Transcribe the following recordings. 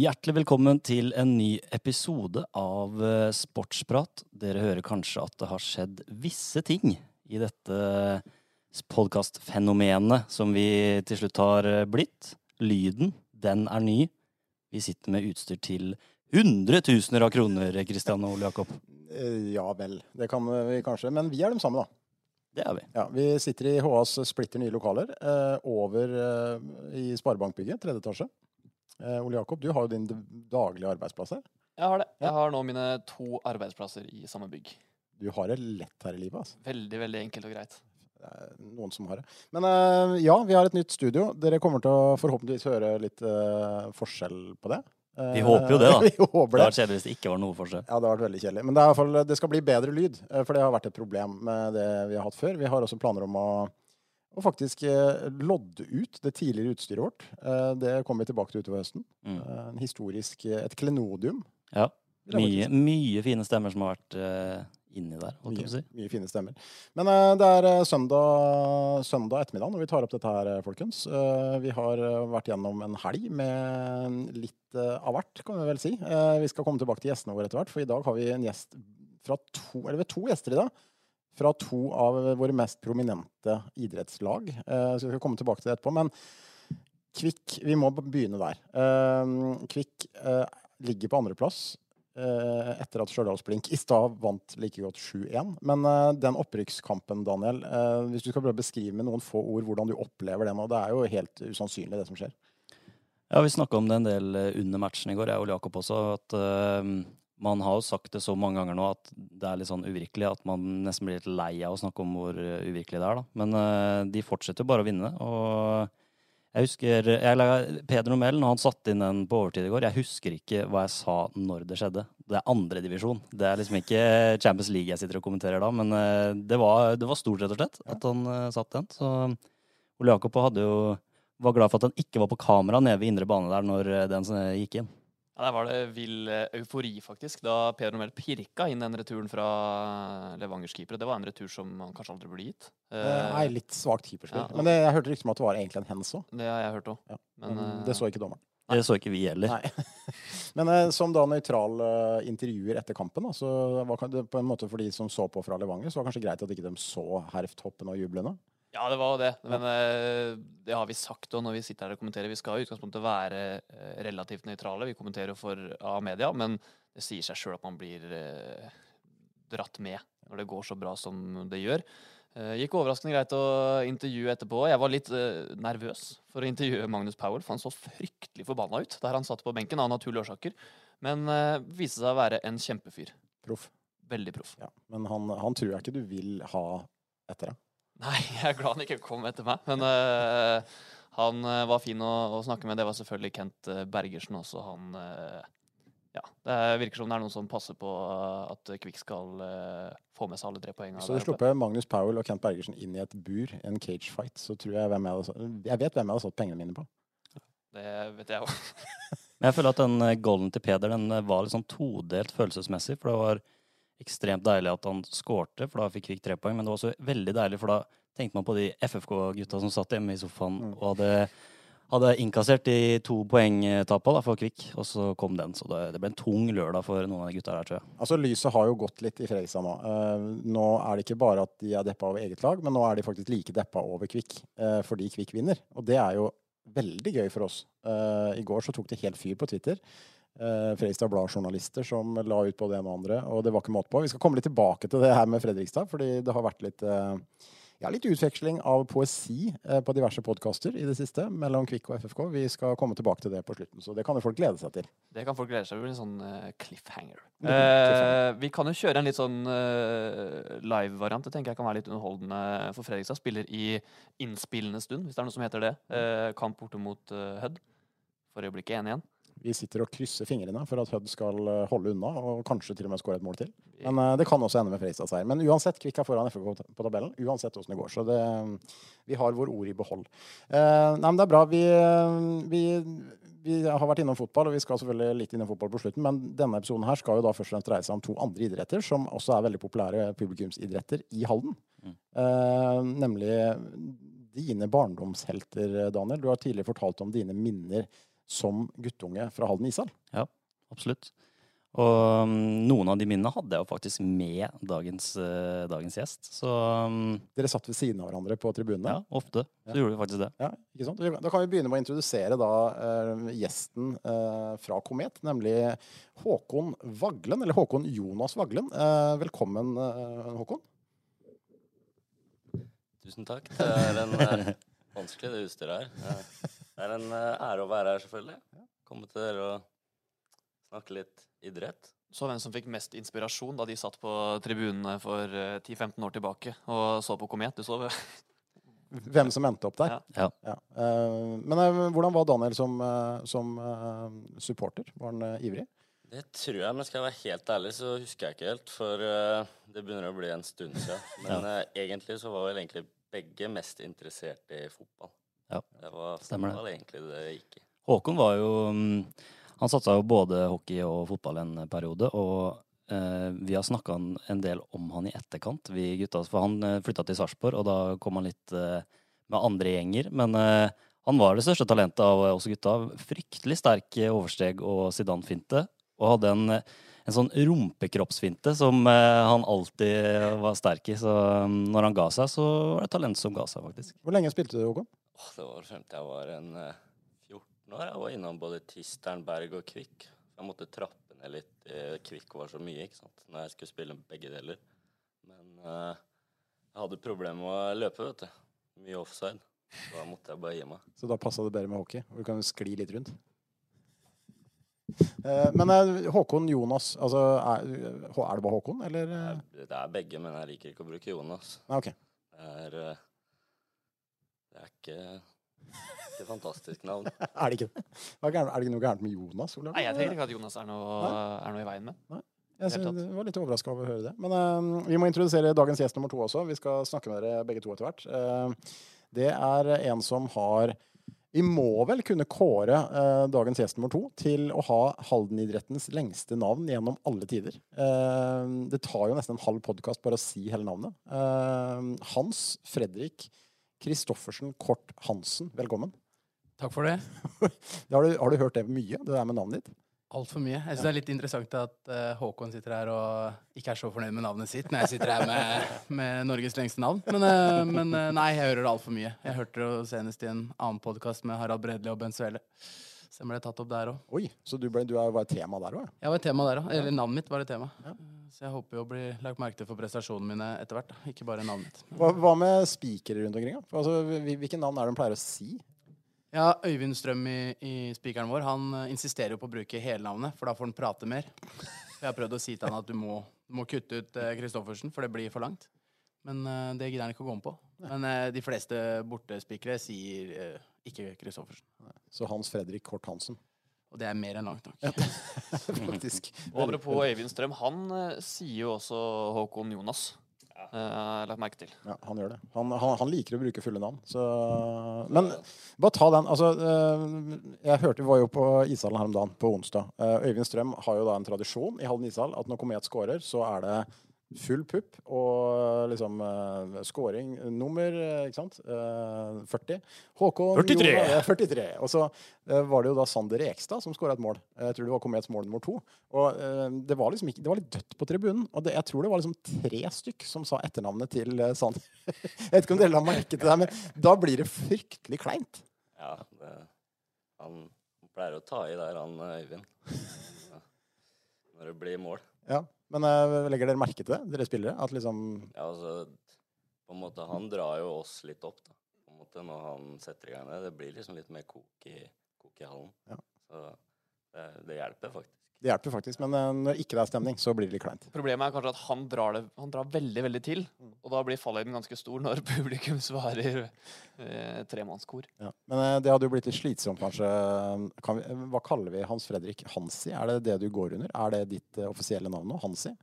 Hjertelig velkommen til en ny episode av eh, Sportsprat. Dere hører kanskje at det har skjedd visse ting i dette podkastfenomenet som vi til slutt har eh, blitt. Lyden, den er ny. Vi sitter med utstyr til hundretusener av kroner, Kristian og Ole Jakob. Eh, Ja vel, det kan vi kanskje. Men vi er dem samme, da. Det er vi. Ja, vi sitter i HAs splitter nye lokaler over i Sparebankbygget, tredje etasje. Eh, Ole Jakob, du har jo din daglige arbeidsplass her. Jeg har det. Jeg har nå mine to arbeidsplasser i samme bygg. Du har det lett her i livet, altså. Veldig, veldig enkelt og greit. Det er noen som har det. Men eh, ja, vi har et nytt studio. Dere kommer til å forhåpentligvis høre litt eh, forskjell på det. Eh, Vi håper jo det, da. vi Det håper hadde vært kjedelig hvis det ikke var noe forskjell. Ja, det har vært veldig kjedelig. Men det, er i hvert fall, det skal bli bedre lyd, eh, for det har vært et problem med det vi har hatt før. Vi har også planer om å, å faktisk eh, lodde ut det tidligere utstyret vårt. Eh, Det kommer vi tilbake til utover høsten. Mm. Eh, En historisk, et klenodium. Ja. Mye, mye fine stemmer som har vært inni der, å si. Mye, mye fine stemmer. Men det er søndag, søndag ettermiddag når vi tar opp dette her, folkens. Vi har vært gjennom en helg med litt av hvert, kan vi vel si. Vi skal komme tilbake til gjestene våre etter hvert, for i dag har vi en gjest fra to, eller to gjester i dag. Fra to av våre mest prominente idrettslag. Eh, så vi skal komme tilbake til det etterpå. Men Kvikk, vi må begynne der. Eh, Kvikk eh, ligger på andreplass etter at Stjørdals Blink i stad vant like godt 7-1. Men den opprykkskampen, Daniel, hvis du skal prøve å beskrive med noen få ord hvordan du opplever det nå, det er jo helt usannsynlig, det som skjer. Ja, vi snakka om det en del under matchen i går, jeg og Jakob også, at man har jo sagt det så mange ganger nå at det er litt sånn uvirkelig at man nesten blir litt lei av å snakke om hvor eh, uvirkelig det er, da. Men uh, de fortsetter bare å vinne. Og jeg husker jeg, Peder Nomel, når han satte inn den på overtid i går, jeg husker ikke hva jeg sa når det skjedde. Det er andredivisjon. Det er liksom ikke Champions League jeg sitter og kommenterer da, men uh, det var, det var stort, rett og slett, at han uh, satt den. Så Ole Jakob hadde jo var glad for at han ikke var på kamera nede ved indre bane der når den gikk inn. Ja, Der var det vill eh, eufori, faktisk, da Peder Nomel pirka inn den returen fra Levangers keepere. Det var en retur som han kanskje aldri burde gitt. Eh, Nei, litt svakt keeperspill. ja. Men det, jeg hørte rykter om at det var egentlig en hands òg. Det har jeg hørt òg. Ja. Men, Men eh, det så ikke dommeren. Det så ikke vi heller. Nei. Men eh, som da nøytral eh, intervjuer etter kampen, da, så var kan- det på en måte for de som så på fra Levanger, så var det kanskje greit at ikke de så herfthoppen og jublene. Ja, det var jo det. Men eh, det har vi sagt òg når vi sitter her og kommenterer. Vi skal i utgangspunktet være eh, relativt nøytrale. Vi kommenterer for av media, men det sier seg sjøl at man blir eh, dratt med når det går så bra som det gjør. Gikk overraskende greit å intervjue etterpå. Jeg var litt nervøs for å intervjue Magnus Powell, for han så fryktelig forbanna ut der han satt på benken av naturlige årsaker. Men viste seg å være en kjempefyr. Proff. Veldig proff. Ja. Men han, han tror jeg ikke du vil ha etter deg. Nei, jeg er glad han ikke kom etter meg. Men uh, han uh, var fin å, å snakke med. Det var selvfølgelig Kent eh, Bergersen også. Han uh, Ja. Det virker som det er noen som passer på at Kvikk skal få med seg alle tre poengene. Så du der slipper Magnus Powell og Kent Bergersen inn i et bur, en cage fight, så tror jeg hvem jeg hadde Jeg vet hvem jeg hadde satt pengene mine på. Det vet jeg òg. Men jeg føler at den golden til Peder den var litt sånn todelt følelsesmessig. For det var ekstremt deilig at han skårte, for da fikk Kvikk tre poeng. Men det var også veldig deilig, for da tenkte man på de FFK-gutta som satt hjemme i sofaen Mm. og hadde, hadde innkassert de to poengtapa for Kvikk. Og så kom den. Så det, det ble en tung lørdag for noen av de gutta der, tror jeg. Altså, Lyset har jo gått litt i Fredrikstad nå. Uh, nå er det ikke bare at de er deppa over eget lag, men nå er de faktisk like deppa over Kvikk uh, fordi Kvikk vinner. Og det er jo veldig gøy for oss. Uh, I går så tok det helt fyr på Twitter. Uh, Fredrikstad Blad-journalister som la ut på det ene og andre, og det var ikke måte på. Vi skal komme litt tilbake til det her med Fredrikstad, fordi det har vært litt eh, ja, litt utveksling av poesi eh, på diverse podkaster i det siste mellom Kvikk og FFK. Vi skal komme tilbake til det på slutten, så det kan jo folk glede seg til. Det kan folk glede seg over. En sånn eh, cliffhanger. Eh, vi kan jo kjøre en litt sånn uh, live-variant. Det tenker jeg kan være litt underholdende for Fredrikstad. Spiller i innspillende stund, hvis det er noe som heter det. Eh, kamp borte mot Hødd. For øyeblikket 1-1. Vi sitter og krysser fingrene for at Hødd skal eh, holde unna, og kanskje til og med skåre et mål til. Men uh, det kan også ende med Fredrikstad-seier. Men uansett, Kvikk er foran FK på tabellen. Uansett åssen det går. Så det, vi har vår ord i behold. Uh, nei, men det er bra. Vi, eh, vi, vi har vært innom fotball, og vi skal selvfølgelig litt innom fotball på slutten. Men denne episoden her skal jo da først og fremst dreie seg om to andre idretter, som også er veldig populære publikumsidretter i Halden. Mm. Uh, nemlig dine barndomshelter, Daniel. Du har tidligere fortalt om dine minner som guttunge fra Halden ishall. Absolutt. Og um, noen av de minnene hadde jeg jo faktisk med dagens, uh, dagens gjest. Så um, Dere satt ved siden av hverandre på tribunene. ja, ofte Ja. så gjorde vi faktisk det. Ja, ikke sant? Da kan vi begynne med å introdusere da, uh, gjesten uh, fra Komet, nemlig Håkon Vaglen, eller Håkon Jonas Vaglen. Eh, velkommen, Håkon. Tusen takk. Det er en vanskelig det utstyret her. Ja. Det er en eh, ære å være her, selvfølgelig. Komme til dere og snakke litt idrett. Så hvem som fikk mest inspirasjon da de satt på tribunene for eh, 10-15 år tilbake og så på Komet? Du så det? Hvem som endte opp der. Ja. Ja. Eh, men eh, hvordan var Daniel som, eh, som eh, supporter? Var han eh, ivrig? Det tror jeg, men skal jeg være helt ærlig, så husker jeg ikke helt. For eh, det begynner å bli en stund siden. Men ja. egentlig så var vel egentlig begge mest interessert i fotball. Ja. Det var Stemmer det. egentlig det gikk i. Håkon var jo um, Han satsa jo både hockey og fotball en periode, og eh, vi har snakka en del om han i etterkant, vi gutta. For han uh, flytta til Sarpsborg, og da kom han litt eh, med andre gjenger. Men eh, han var det største talentet av oss gutta. Fryktelig sterk eh, oversteg og sidanfinte. Og hadde en, eh, en sånn rumpekroppsfinte som eh, han alltid var sterk i. Så um, når han ga seg, så var det talent som ga seg, faktisk. Hvor lenge spilte du, Håkon? Det var frem til jeg var en eh, 14 år. Jeg var innom både Tisternberg og Kvikk. Jeg måtte trappe ned litt. Eh, Kvikk var så mye, ikke sant, når jeg skulle spille begge deler. Men uh, jeg hadde problemer med å løpe, vet du. Mye offside. Så da måtte jeg bare gi meg. Så da passa det bedre med hockey. og Du kan skli litt rundt. Eh, men eh, Håkon Jonas, altså er, er det bare Håkon, eller? Det eh? er, begge, men jeg liker ikke å bruke Jonas. Nei, ok. Det er, eh, det er ikke, ikke fantastisk navn. Er det ikke det? Er det ikke noe gærent med Jonas? Olav? Nei, jeg tenker ikke at Jonas er noe, er noe i veien med. Jeg synes, det var litt overraska over å høre det. Men uh, vi må introdusere dagens gjest nummer to også. Vi skal snakke med dere begge to etter hvert. Uh, det er en som har Vi må vel kunne kåre uh, dagens gjest nummer to til å ha Halden-idrettens lengste navn gjennom alle tider. Eh, det tar jo nesten en halv podkast bare å si hele navnet. Eh, Hans Fredrik Kristoffersen Kort Hansen, velkommen. Takk for det. Har du, har du hørt det mye, det der med navnet ditt? Altfor mye. Jeg synes det er litt interessant at uh, Håkon sitter her og ikke er så fornøyd med navnet sitt når jeg sitter her med, med Norges lengste navn. Men, uh, men uh, nei, jeg hører det altfor mye. Jeg hørte det senest i en annen podkast med Harald Bredli og Bent Svele. Så jeg ble tatt opp der òg. Oi, så du, ble, du er, var tema der òg? ja? Jeg var tema der òg. Eller navnet mitt var et tema. Ja. Så jeg håper jo å bli lagt merke til for prestasjonene mine etter hvert. Ikke bare navnet mitt. Hva, hva med spikere rundt omkring? Altså, hvil- hvilke navn er det de pleier å si? Ja, Øyvind Strøm i, i spikeren vår Han eh, insisterer jo på å bruke hele navnet, for da får han prate mer. Jeg har prøvd å si til han at du må, du må kutte ut eh, Kristoffersen, for det blir for langt. Men eh, det gidder han ikke å gå med på. Men eh, de fleste bortespikere sier eh, ikke Kristoffersen. Så Hans Fredrik Kort Hansen, Og det er mer enn langt nok. faktisk. Og apropos Øyvind Strøm, han eh, sier jo også Håkon Jonas. Eh, har lagt merke til. Ja, han gjør det. Han, han, han liker å bruke fulle navn. Så, men bare ta den. Altså, eh, jeg hørte Vi var jo på ishallen her om dagen, på onsdag. Eh, Øyvind Strøm har jo da en tradisjon i Halden ishall at når Komet scorer, så er det full pupp og liksom uh, scoring nummer, eh, ikke sant? Uh, 40. Håkon 43. Jo, uh, 43. Og så eh, var det jo da Sander Ekstad som skåra et mål. Jeg tror det var kommet et mål nummer to. Og eh, det var liksom ikke Det var litt dødt på tribunen. Og det, jeg tror det var liksom tre stykk som sa etternavnet til uh, Sander. jeg vet ikke om dere la merke til det, men da blir det fryktelig kleint. Ja, det, han, pleier å ta i der, han eh, Øyvind. Ja. Når det blir mål. Ja. Men uh, legger dere merke til det, dere spillere? At liksom Ja, altså, på en måte, han drar jo oss litt opp, da. På en måte, når han setter i gang det. Det blir liksom litt mer kok i, kok i hallen. Ja. Så det, det hjelper faktisk. Det hjelper faktisk, men eh, når ikke det er stemning, så blir det litt kleint. Problemet er kanskje at han drar, det, han drar veldig veldig til. Og da blir fallhøyden ganske stor når publikum svarer eh, tremannskor. Ja. Men eh, det hadde jo blitt litt slitsomt, kanskje. Kan vi, eh, hva kaller vi Hans Fredrik Hansi? Er det det du går under? Er det ditt eh, offisielle navn nå? Hansi?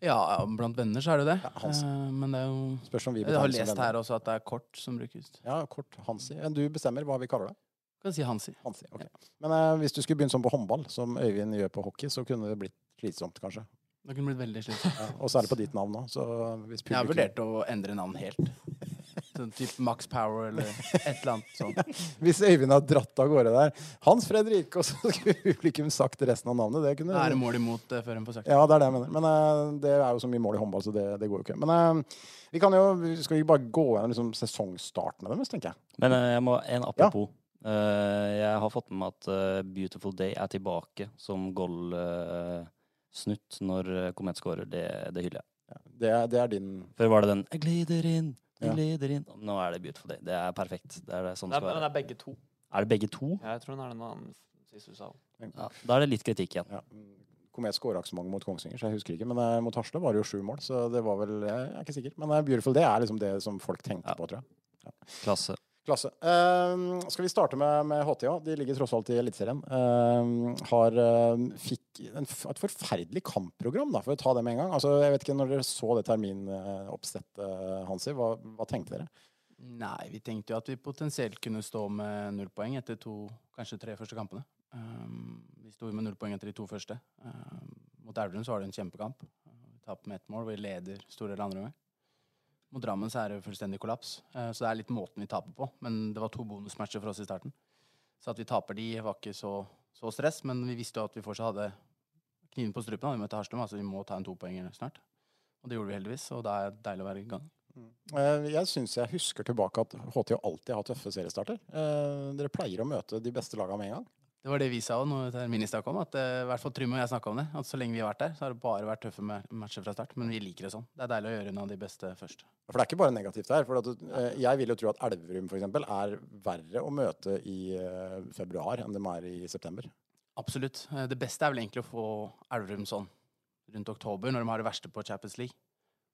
Ja, blant venner så er det det. Ja, Hansi. Eh, men det er jo Spørs om vi Jeg har lest her også at det er kort som brukes. Ja, kort Hansi. Men Du bestemmer hva vi kaller det. Kan si Hansi. Hansi, ok. Men eh, hvis du skulle begynt sånn på håndball, som Øyvind gjør på hockey, så kunne det blitt slitsomt, kanskje. Det kunne blitt veldig slitsomt. Ja. Og særlig på ditt navn nå. Publikum... Jeg har vurdert å endre navn helt. Sånn typ Max Power eller et eller annet sånt. Hvis Øyvind har dratt av gårde der Hans Fredrik, og så skulle publikum sagt resten av navnet. Det kunne Da er det mål imot uh, før hun får sagt det. Ja, det er det jeg mener. Men uh, det er jo så mye mål i håndball, så det, det går jo ikke. Men uh, vi kan jo Skal jo bare gå gjennom liksom, sesongstartene deres, tenker jeg. Men jeg må en apropos. Eh, jeg har fått med meg at eh, Beautiful Day er tilbake som goal-snutt når uh, Komet scorer. Det, det hyller jeg. Det er, det er din Før var det den 'Jeg glider inn, jeg Ja. glider inn'. Nå er det Beautiful Day. Det er perfekt. Det er sånn Det er, skal men det er begge to. Er det begge to? Ja, jeg tror den er den annen siste du sa. Ja, da er det litt kritikk igjen. ja. Komet skåra ikke så mange mot Kongsvinger, så jeg husker ikke. Men eh, mot Hasle var det jo sju mål, så det var vel Jeg er ikke sikker. Men eh, Beautiful Day er liksom det som folk tenkte Ja. på, tror jeg. Klasse. Klasse. Uh, skal vi starte med, med HTA? De ligger tross alt i Eliteserien. Uh, har uh, fikk en, et forferdelig kampprogram, da, for å ta det med en gang. Altså, jeg vet ikke, Når dere så det terminoppsettet, Hansi, hva, hva tenkte dere? Nei, vi tenkte jo at vi potensielt kunne stå med null poeng etter to, kanskje tre første kampene. Vi sto med null poeng etter de to første. Mot Elverum så var det en kjempekamp. Uh, Vi taper med ett mål, vi leder store deler andre gang. Mot Drammen så er det jo fullstendig kollaps, uh, så det er litt måten vi taper på. Men det var to bonusmatcher for oss i starten. Så at vi taper de, var ikke så, så stress, men vi visste jo at vi fortsatt hadde kniven på strupen vi møtte Harstad, altså vi må ta en topoenger snart. Og det gjorde vi heldigvis, og da er det deilig å være i gang. Eh, Jeg syns jeg husker tilbake at HT alltid har tøffe seriestarter. Eh, Dere pleier å møte de beste lagene med en gang. Det var det vi sa òg når terministak kom. At eh, i hvert fall Trym og jeg snakka om det. At så lenge vi har vært der, så har det bare vært tøffe ma- matcher fra start. Men vi liker det sånn. Det er deilig å gjøre unna de beste først. For det er ikke bare negativt her. For at, eh, jeg vil jo tro at Elverum eksempel, er verre å møte i eh, februar enn de er i september. Absolutt. Det beste er vel egentlig å få Elverum sånn rundt oktober, når de har det verste på Champions League.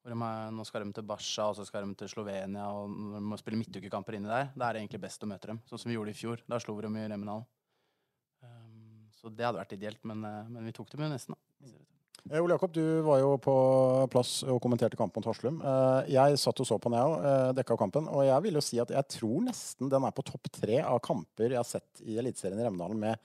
Hvor de er, nå skal de til Barca, og så skal de til Slovenia, og når de må spille midtukekamper inni der. Da er det egentlig best å møte dem, sånn som vi gjorde i fjor. Da slo vi dem i Remenal. Så det hadde vært ideelt, men, eh, men vi tok dem jo nesten, da. Eh, Ole Jakob, du var jo på plass og kommenterte kampen mot Haslum. Eh, Jeg satt og så på den, jeg òg, dekka kampen. Og jeg vil jo si at jeg tror nesten den er på topp tre av kamper jeg har sett i Eliteserien i Remdalen med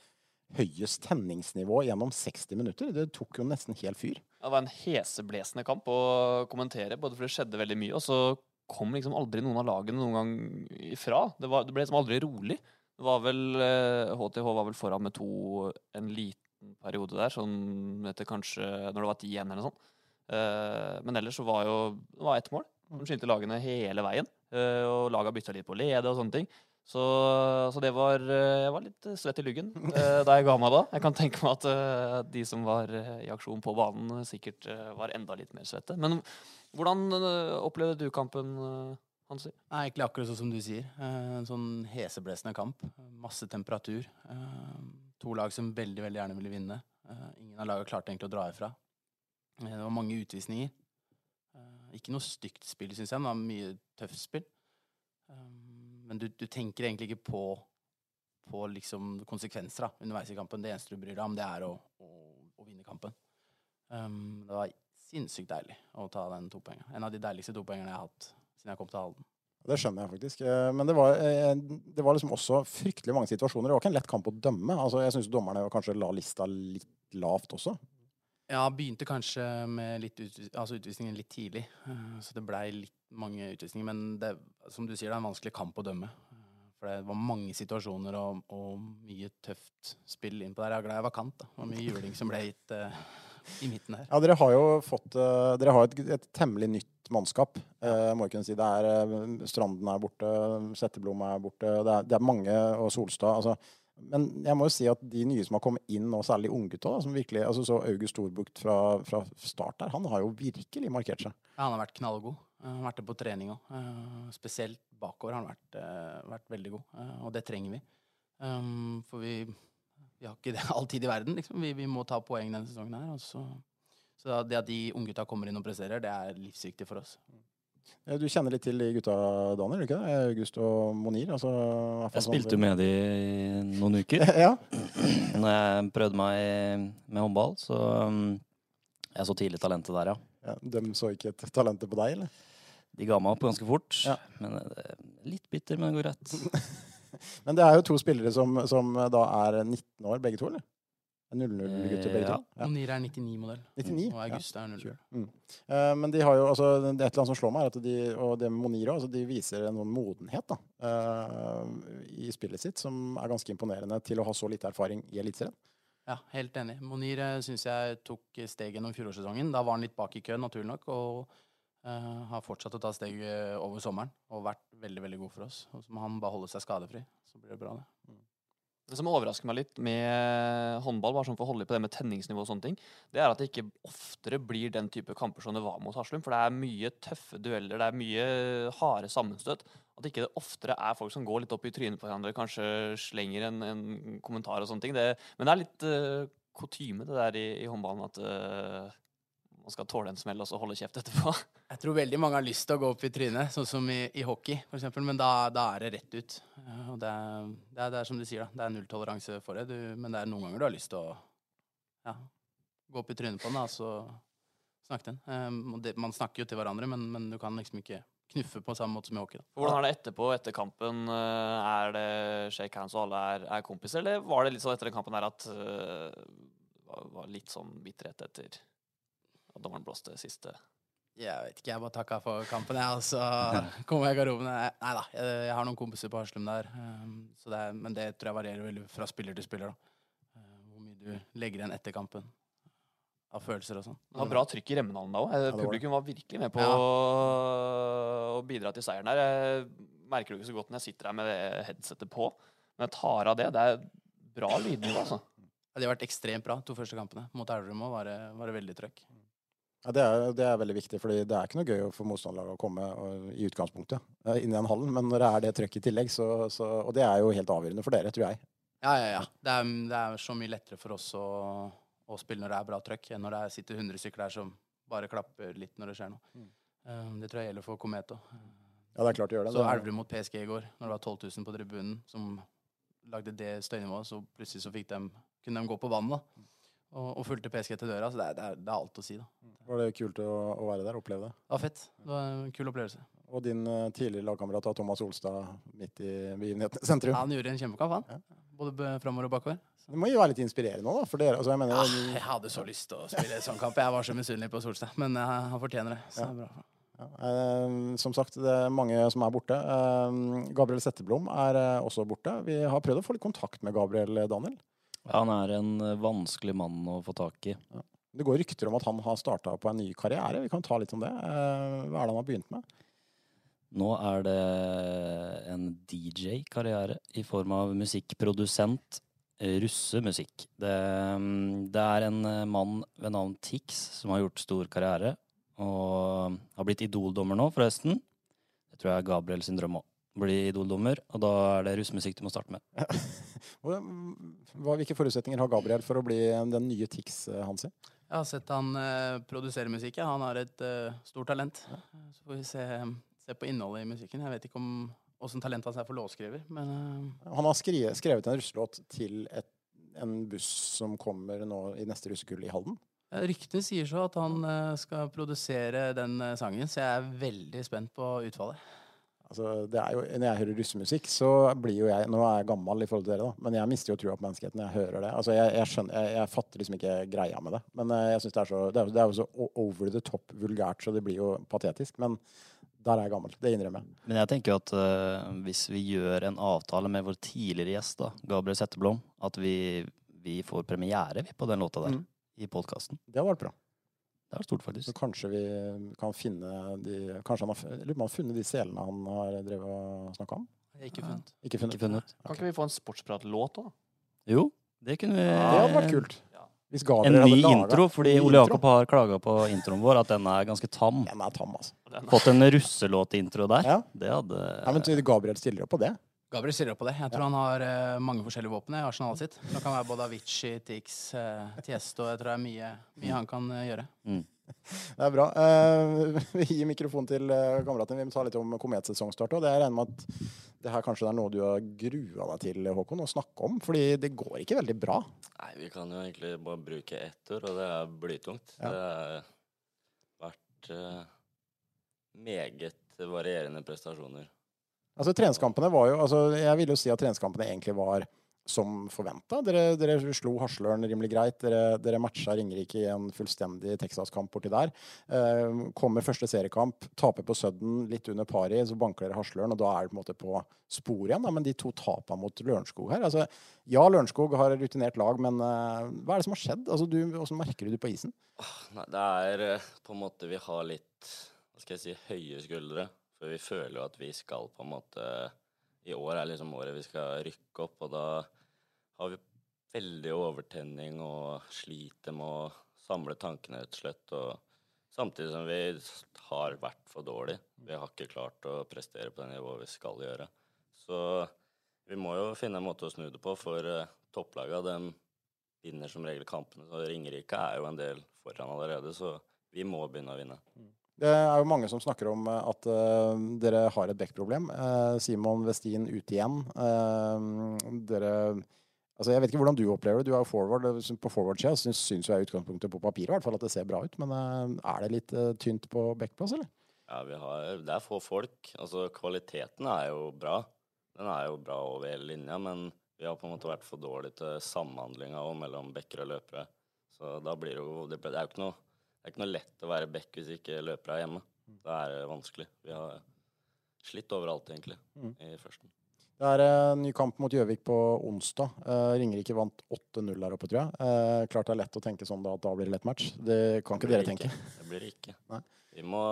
høyest tenningsnivå gjennom 60 minutter. Det tok jo nesten helt fyr. Det var en heseblesende kamp å kommentere, både fordi det skjedde veldig mye, og så kom liksom aldri noen av lagene noen gang ifra. Det, var, det ble liksom aldri rolig. Var vel, eh, HTH var vel foran med to en liten periode der, sånn etter kanskje når det var ti igjen eller noe sånt. Eh, men ellers så var jo det var ett mål De skilte lagene hele veien. eh, og laga bytta litt på lede og sånne ting. Så, så det var eh, Jeg var litt eh, svett i luggen eh, da jeg ga meg da. Jeg kan tenke meg at eh, de som var eh, i aksjon på banen, eh, sikkert eh, var enda litt mer svette. Men hvordan eh, opplevde du kampen, eh, Hansi? Nei, egentlig akkurat sånn som du sier. Eh, En sånn heseblesende kamp. Masse temperatur. Eh, To lag som veldig veldig gjerne ville vinne. Eh, Ingen av lagene klarte egentlig å dra ifra. Det var mange utvisninger. Ikke noe stygt spill, syns jeg, det var mye tøft spill. Men du, du tenker egentlig ikke på, på liksom konsekvenser da, underveis i kampen. Det eneste du bryr deg om, det er å, å, å vinne kampen. Um, det var sinnssykt deilig å ta den topoengeren. En av de deiligste topoengerne jeg har hatt siden jeg kom til Halden. Det skjønner jeg faktisk. Eh, Men det var, eh, det var liksom også fryktelig mange situasjoner. Det var ikke en lett kamp å dømme. Altså, jeg syns dommerne kanskje la lista litt lavt også. Ja, begynte kanskje med litt ut, altså utvisningen litt tidlig. eh, Så det blei litt mange utvisninger. Men det, som du sier, det er en vanskelig kamp å dømme. For det var mange situasjoner og, og mye tøft spill innpå der. Jeg er glad jeg var kant. da. Det var mye juling som ble gitt uh, i midten her. Ja, dere har jo fått uh, Dere har et, et temmelig nytt mannskap, eh, må jeg kunne si. Det er eh, Stranden er borte, Setteblom er borte, det er, det er mange, og Solstad. altså men jeg må jo si at de nye som har kommet inn, og særlig unggutta, som virkelig altså Så August Storbukt fra, fra start der, han har jo virkelig markert seg. Ja, han har vært knallgod. Eh, Han har vært det på trening òg. Spesielt bakover har han vært, eh, vært veldig god, eh, og det trenger vi. Um, for vi, vi har ikke det all tid i verden, liksom. Vi, vi må ta poeng denne sesongen her. Og så, så det at de unggutta kommer inn og presterer, det er livsviktig for oss. Du kjenner litt til de gutta, Daniel, ikke det? August og Monir? Altså, Jeg sånn- spilte jo med de i noen uker. ja. Når jeg prøvde meg med håndball, så um, Jeg så tidlig talentet der, ja. ja. De så ikke et talentet på deg, eller? De ga meg opp ganske fort. Ja. Men eh, Litt bitter, men det går greit. Men det er jo to spillere som, som da er 19 år, begge to, eller? 00-gutter Eh, begge to. Ja. Monir er 99-modell. 99, Og. August er 00. Mm. Uh, men de har jo, altså, det er et eller annet som slår meg, er at de, og det med Monira altså, de viser en modenhet da, uh, i spillet sitt som er ganske imponerende til å ha så lite erfaring i Eliteserien. Ja, helt enig. Monir syns jeg tok steg gjennom fjorårssesongen. Da var han litt bak i køen, naturlig nok, og Uh, har fortsatt å ta steg eh, over sommeren. Og vært veldig veldig god for oss. Og så må han bare holde seg skadefri, så blir det bra, det. Det som overrasker meg litt med håndball, bare sånn for å holde på det med tenningsnivå og sånne ting, det er at det ikke oftere blir den type kamper som det var mot Haslum. For det er mye tøffe dueller, det er mye harde sammenstøt. At ikke det oftere er folk som går litt opp i trynet på hverandre, kanskje slenger en, en kommentar og sånne ting. Det, men det er litt uh, kutyme det der i, i håndballen at eh, man skal tåle en smell og så holde kjeft etterpå. Jeg tror veldig mange har lyst til å gå opp i trynet, sånn som i, i hockey f.eks., men da, da er det rett ut. Eh, Og det er, det, er, det er som du sier, da. Det er nulltoleranse for det. Du, men det er noen ganger du har lyst til å ja, gå opp i trynet på den, og så snakke den. Um, det, man snakker jo til hverandre, men, men du kan liksom ikke knuffe på samme måte som i hockey. Da. Hvordan er det etterpå, etter kampen? Eh, Er det shake hands og alle er, er kompiser, eller var det litt sånn etter den kampen her at uh, var, var litt sånn bitterhet etter at dommeren blåste siste Jeg vet ikke, jeg bare takka for kampen, jeg, og så kom jeg i garderoben. Nei da, jeg, jeg har noen kompiser på Haslum der, um, så det er, men det tror jeg varierer veldig fra spiller til spiller. da. Uh, hvor mye du legger igjen etter kampen av følelser og sånn. Det var bra trykk i Remmenhallen da òg. Publikum var virkelig med på Ja. å bidra til seieren der. Jeg merker det ikke så godt når jeg sitter her med headsetet på, men jeg tar av det. Det er bra lydnivå, altså. Ja, de har vært ekstremt bra, to første kampene. Mot Elverum òg var, var det veldig trøkk. Ja, det, er, det er veldig viktig, fordi det er ikke noe gøy for motstanderlaget å komme og, i utgangspunktet eh, inn i den hallen, men når det er det trøkket i tillegg, så, så Og det er jo helt avgjørende for dere, tror jeg. Ja, ja, ja. Det er, det er så mye lettere for oss å, å spille når det er bra trøkk, enn når det er- sitter 100 stykker der som bare klapper litt når det skjer noe. Mm. Um, det tror jeg gjelder for Komet òg. Ja, det er klart å gjøre det. Så Det- Elverum mot PSG i går, når det var 12 000 på tribunen, som lagde det støynivået, så plutselig så dem, kunne de gå på vann da. Og, og fulgte PSG til døra. Så det er, det er, det er alt å si, da. Var det kult å, å være der oppleve det? Det var fett. Det var en kul opplevelse. Og din eh, tidligere lagkamerat Thomas Olstad midt i begivenheten sentrum. Ja, Han gjorde en kjempekamp, han. Både b- framover og bakover. Det må jo være litt inspirerende òg, da, for dere. Altså, jeg mener, ja, jeg hadde så lyst til å spille sånn kamp. Jeg var så misunnelig på Solstad, men eh, han fortjener det. Så Ja. det er bra. Ja, eh, som sagt, det er mange som er borte. Uh, Gabriel Setteblom er uh, også borte. Vi har prøvd å få litt kontakt med Gabriel, Daniel. Han er en eh, vanskelig mann å få tak i. Det går rykter om at han har starta på en ny karriere. Vi kan ta litt om det. Eh, Hva er det han har begynt med? Nå er det en DJ-karriere i form av musikkprodusent. eh, Russemusikk. Det, mm, det er en mann ved navn Tix som har gjort stor karriere. Og har blitt Idol-dommer nå, forresten. Det tror jeg er Gabriel sin drøm òg. Bli Idol-dommer, og da er det russemusikk du må starte med. Hva, hva- hvilke forutsetninger har Gabriel for å bli den nye Tix, eh, Hansi? Jeg har sett han uh, produsere musikk. ja. Han har et uh, stort talent. Så får vi se, se på innholdet i musikken. Jeg vet ikke om åssen talent hans er for låtskriver, men uh... Han har skri skrevet en russelåt til et, en buss som kommer nå i neste russekull i Halden. eh, ryktene sier så at han eh, skal produsere den eh, sangen, så jeg er veldig spent på utfallet. Altså, det er jo, når jeg hører russemusikk, så blir jo jeg Nå er jeg gammel i forhold til dere, da, men jeg mister jo trua på menneskeheten når jeg hører det. Altså, jeg, jeg, skjønner, jeg, jeg fatter liksom ikke greia med det. Men eh, jeg synes det er så Det er, det er jo så over the top vulgært, så det blir jo patetisk. Men der er jeg gammel. Det innrømmer jeg. Men jeg tenker at uh, hvis vi gjør en avtale med vår tidligere gjest, da, Gabriel Setteblom, at vi, vi får premiere vi, på den låta der Mm. i podkasten. Det hadde vært bra. Det er stort, Så kanskje vi kan finne de Kanskje han har, eller han har funnet de selene han har drevet og snakka om? Ikke funnet. Ikke funnet? Ikke funnet. Kan ikke vi få en sportspratlåt òg? Jo, det kunne vi Det hadde vært kult. Ja. Hvis En ny intro, fordi ny Ole intro. Jakob har klaga på introen vår, at den er ganske tam. Den er tam, altså. Fått en russelåtintro der. Ja. Det hadde ja, men Gabriel stiller opp på det. Gabriel stiller opp på det. Jeg tror han har uh, mange forskjellige våpen i arsenalet sitt. Det kan være både Avicii, Tix, uh, Tiesto. Jeg tror det er mye, mye han kan uh, gjøre. Det er bra. Eh, vi gir mikrofonen til uh, kameraten. Vi må ta litt om kometsesongstart. Og det jeg regner med at det her kanskje er noe du har grua deg til, Håkon, å snakke om. Fordi det går ikke veldig bra. Nei, vi kan jo egentlig bare bruke ett år, og det er blytungt. Ja. Det har vært meget varierende prestasjoner. Altså treningskampene var jo altså, Jeg vil jo si at treningskampene egentlig var som forventa. Dere, dere slo Hasløren rimelig greit. Dere, dere matcha Ringerike i en fullstendig Texas-kamp borti der. Eh, kommer første seriekamp, taper på Sudden, litt under pari, så banker dere Hasløren, og da er det på en måte på sporet igjen. Da. Men de to tapa mot Lørenskog her altså, Ja, Lørenskog har rutinert lag, men eh, hva er det som har skjedd? Altså, du, hvordan merker du det på isen? Nei, det er eh, på en måte Vi har litt hva skal jeg si, høye skuldre. For vi føler jo at vi skal på en måte i år er liksom året vi skal rykke opp, og da har vi veldig overtenning og sliter med å samle tankene, rett og slett. Og samtidig som vi har vært for dårlige. Vi har ikke klart å prestere på det nivået vi skal gjøre. Så vi må jo finne en måte å snu det på, for uh, topplaga dem vinner som regel kampene. Så Ringerike er jo en del foran allerede, så vi må begynne å vinne. Mm. Det er jo mange som snakker om eh, at uh, dere har et backproblem. Uh, Simon Westin ute igjen. Uh, dere Altså, Jeg vet ikke hvordan du opplever det. Du er jo forward. På forward-sida syns, jeg i utgangspunktet på papiret i hvert fall at det ser bra ut. Men er det litt tynt på backplass, eller? Ja, har, det er få folk. Altså, kvaliteten er jo bra. Den er jo bra over hele linja, men vi har på en måte vært for dårlige til samhandlinga mellom backer og løpere. Så da blir det jo Det, er jo ikke noe det er ikke noe lett å være back hvis ikke løper er hjemme. Da er det vanskelig. Vi har slitt overalt, egentlig, mm. i førsten. Det er en ny kamp mot Gjøvik på onsdag. Uh, Ringerike vant 8-0 der oppe, tror jeg. Uh, klart det er lett å tenke sånn da at da blir det lett match. Det kan ikke dere tenke. Det blir det ikke. Nei. Vi må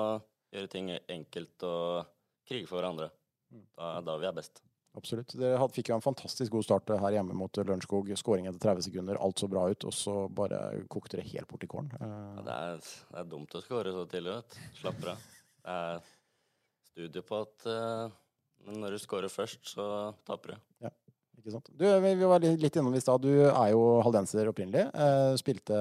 gjøre ting enkelt og krige for hverandre. Mm. Da, da vi er best. Absolutt. Dere fikk jo en fantastisk god start her hjemme mot Lørenskog. Skåring etter 30 sekunder, alt så bra ut, og så bare kokte det helt bort i kålen. Ja, det, er, det, er, dumt å skåre så tidlig, vet du. Slapper av. Det er studie på at uh, når du skårer først, så taper du. Ja, ikke sant. Du, vi var litt innom i stad. Du er jo haldenser opprinnelig. Uh, spilte,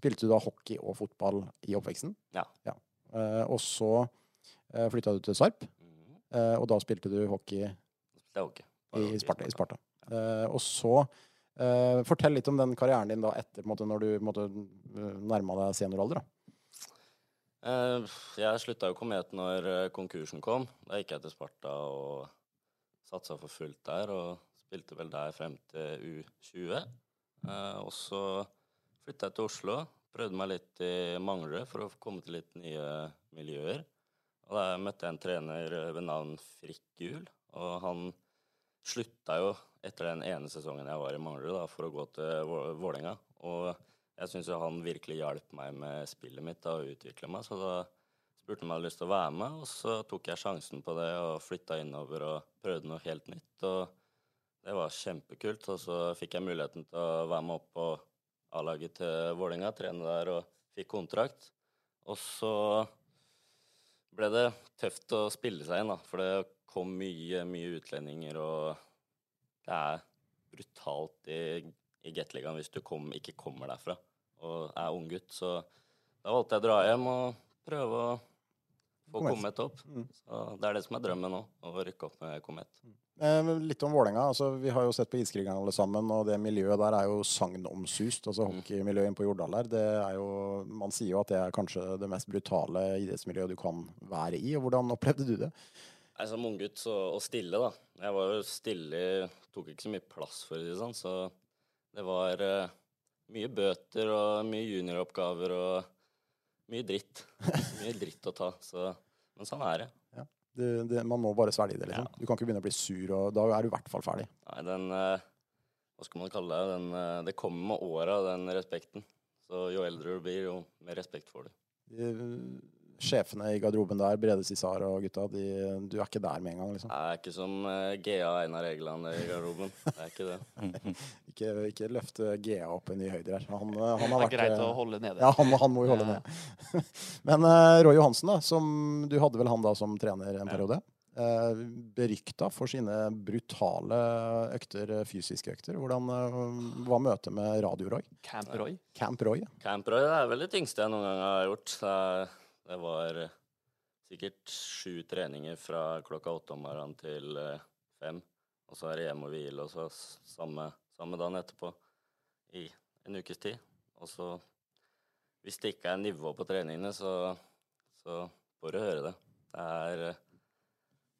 spilte, du da hockey og fotball i oppveksten? Ja. ja. Uh, og så flytta du til Sarp, mm. og da spilte du hockey det ok. I Sparta. I Sparta. Uh, og så uh, Fortell litt om den karrieren din da etter måte, når du måtte, uh, nærma deg senioralder. Uh, jeg slutta jo Komet når konkursen kom. Da gikk jeg til Sparta og satsa for fullt der. Og spilte vel der frem til U20. og så flytta jeg til Oslo. Prøvde meg litt i Manglerud for å komme til litt nye miljøer. Og der møtte jeg en trener ved navn Frikk Gul. Og han slutta jo etter den ene sesongen jeg var i Manglerud, for å gå til Vålerenga. Og jeg syns jo han virkelig hjalp meg med spillet mitt da, og utvikle meg. Så da spurte han om jeg hadde lyst til å være med, og så tok jeg sjansen på det og flytta innover og prøvde noe helt nytt. Og det var kjempekult. Og så fikk jeg muligheten til å være med opp på A-laget til Vålerenga, trene der og fikk kontrakt. Og så ble det tøft å spille seg inn, da. For det kom mye, mye utlendinger, og det er brutalt i, i Gateligaen hvis du kom, ikke kommer derfra og er ung gutt. Så da valgte jeg å dra hjem og prøve å få Komet opp. Mm. Så det er det som er drømmen nå, å rykke opp med Komet. Mm. Eh, litt om Vålerenga. Altså, vi har jo sett på Iskrigerne alle sammen, og det miljøet der er jo sagnomsust. Altså hockeymiljøet inne på Jordal der. Det er jo, man sier jo at det er kanskje det mest brutale idrettsmiljøet du kan være i. og Hvordan opplevde du det? Nei, Som unggutt og stille, da. Jeg var jo stille, tok ikke så mye plass, for å si det sånn. Så det var uh, mye bøter og mye junioroppgaver og mye dritt. mye dritt å ta. Så, men sånn er det. Det, det, man må bare svelge det. liksom. Ja. Du kan ikke begynne å bli sur, og da er du i hvert fall ferdig. Nei, den uh, Hva skal man kalle det? Den, uh, det kommer med åra, den respekten. Så jo eldre du blir, jo mer respekt får du. De, sjefene i garderoben der, Brede Cissar og gutta, de, du er ikke der med en gang, liksom? Jeg er ikke som uh, GA Einar Egeland i garderoben. Jeg er ikke det. ikke, ikke løfte GA opp en ny høyder her. Han, eh, han har vært, det er greit å holde nede. Ja, han, han må jo holde ja. nede. Men uh, Roy Johansen, da, som, du hadde vel han da som trener en ja. periode? Berykta for sine brutale økter, fysiske økter. Hvordan var møtet med Radio-Roy? Camp Roy? Camp Roy. Camp Roy er vel det tyngste jeg noen gang har gjort. Det var eh, sikkert sju treninger fra klokka åtte om morgenen til eh, fem. Og så er det hjem og hvile, og så samme, samme dagen etterpå i en ukes tid. Og så Hvis det ikke er nivå på treningene, så, så får du høre det. Det er, eh,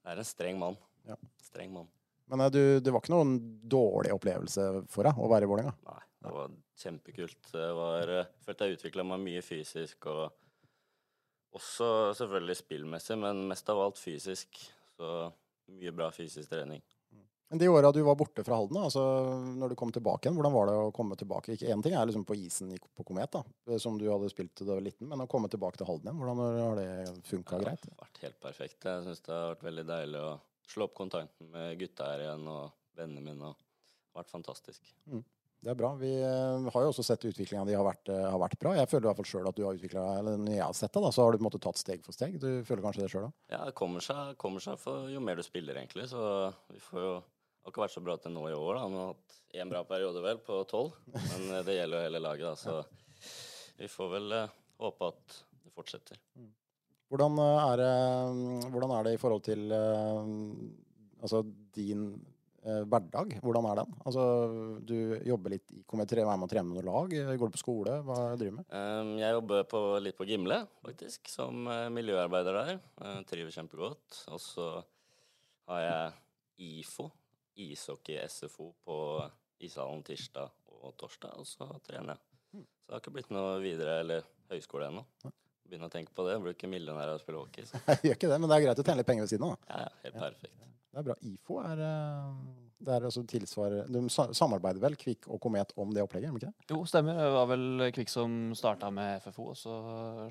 det er en streng mann. Ja. Streng mann. Men du, det var ikke noen dårlig opplevelse for deg å være i Vålerenga? Nei, det var kjempekult. Det var, jeg følte jeg utvikla meg mye fysisk, og også selvfølgelig spillmessig, men mest av alt fysisk. Så mye bra fysisk trening. Men de åra du var borte fra Halden, altså når du kom tilbake igjen, hvordan var det å komme tilbake? Ikke Én ting er liksom på isen på Komet, da, som du hadde spilt da du var liten, men å komme tilbake til Halden igjen, hvordan har det funka greit? Det har vært helt perfekt. Jeg syns det har vært veldig deilig å slå opp kontakten med gutta her igjen og vennene mine. og Det har vært fantastisk. Det er bra. Vi eh, har jo også sett utviklinga di har, eh, har vært bra. Jeg føler i hvert fall sjøl at du har utvikla Eller når jeg har sett det, da, så har du på en måte tatt steg for steg. Du føler kanskje det sjøl òg? Ja, det kommer seg, kommer seg for jo mer du spiller, egentlig. Så vi får jo Det har ikke vært så bra til nå i år. da. Vi har hatt én bra periode, vel, på tolv. Men eh, det gjelder jo hele laget, da. Så vi får vel håpe at det fortsetter. Hvordan, eh, er det, mm, hvordan er det i forhold til altså din hverdag? Hvordan er den? Altså, du jobber litt i å være med å trene med noe lag? Går du på skole? Hva driver du med? Um, jeg jobber på, litt på Gimle, faktisk, som eh, miljøarbeider der. Jeg triver kjempegodt. Og så har jeg IFO, ishockey-SFO, på ishallen tirsdag og torsdag, og så trener jeg. Så det har ikke blitt noe videre, eller høyskole ennå. Begynner å tenke på det. Blir ikke millionær av å spille hockey. Så Jeg gjør ikke det, men det er greit å tjene litt penger ved siden av. ja, helt perfekt. Det er bra. IFO er, eh, det er altså tilsvarer De samarbeider vel, Kvikk og Komet, om det opplegget? gjør ikke det? Jo, stemmer. Det var vel Kvikk som starta med FFO, og så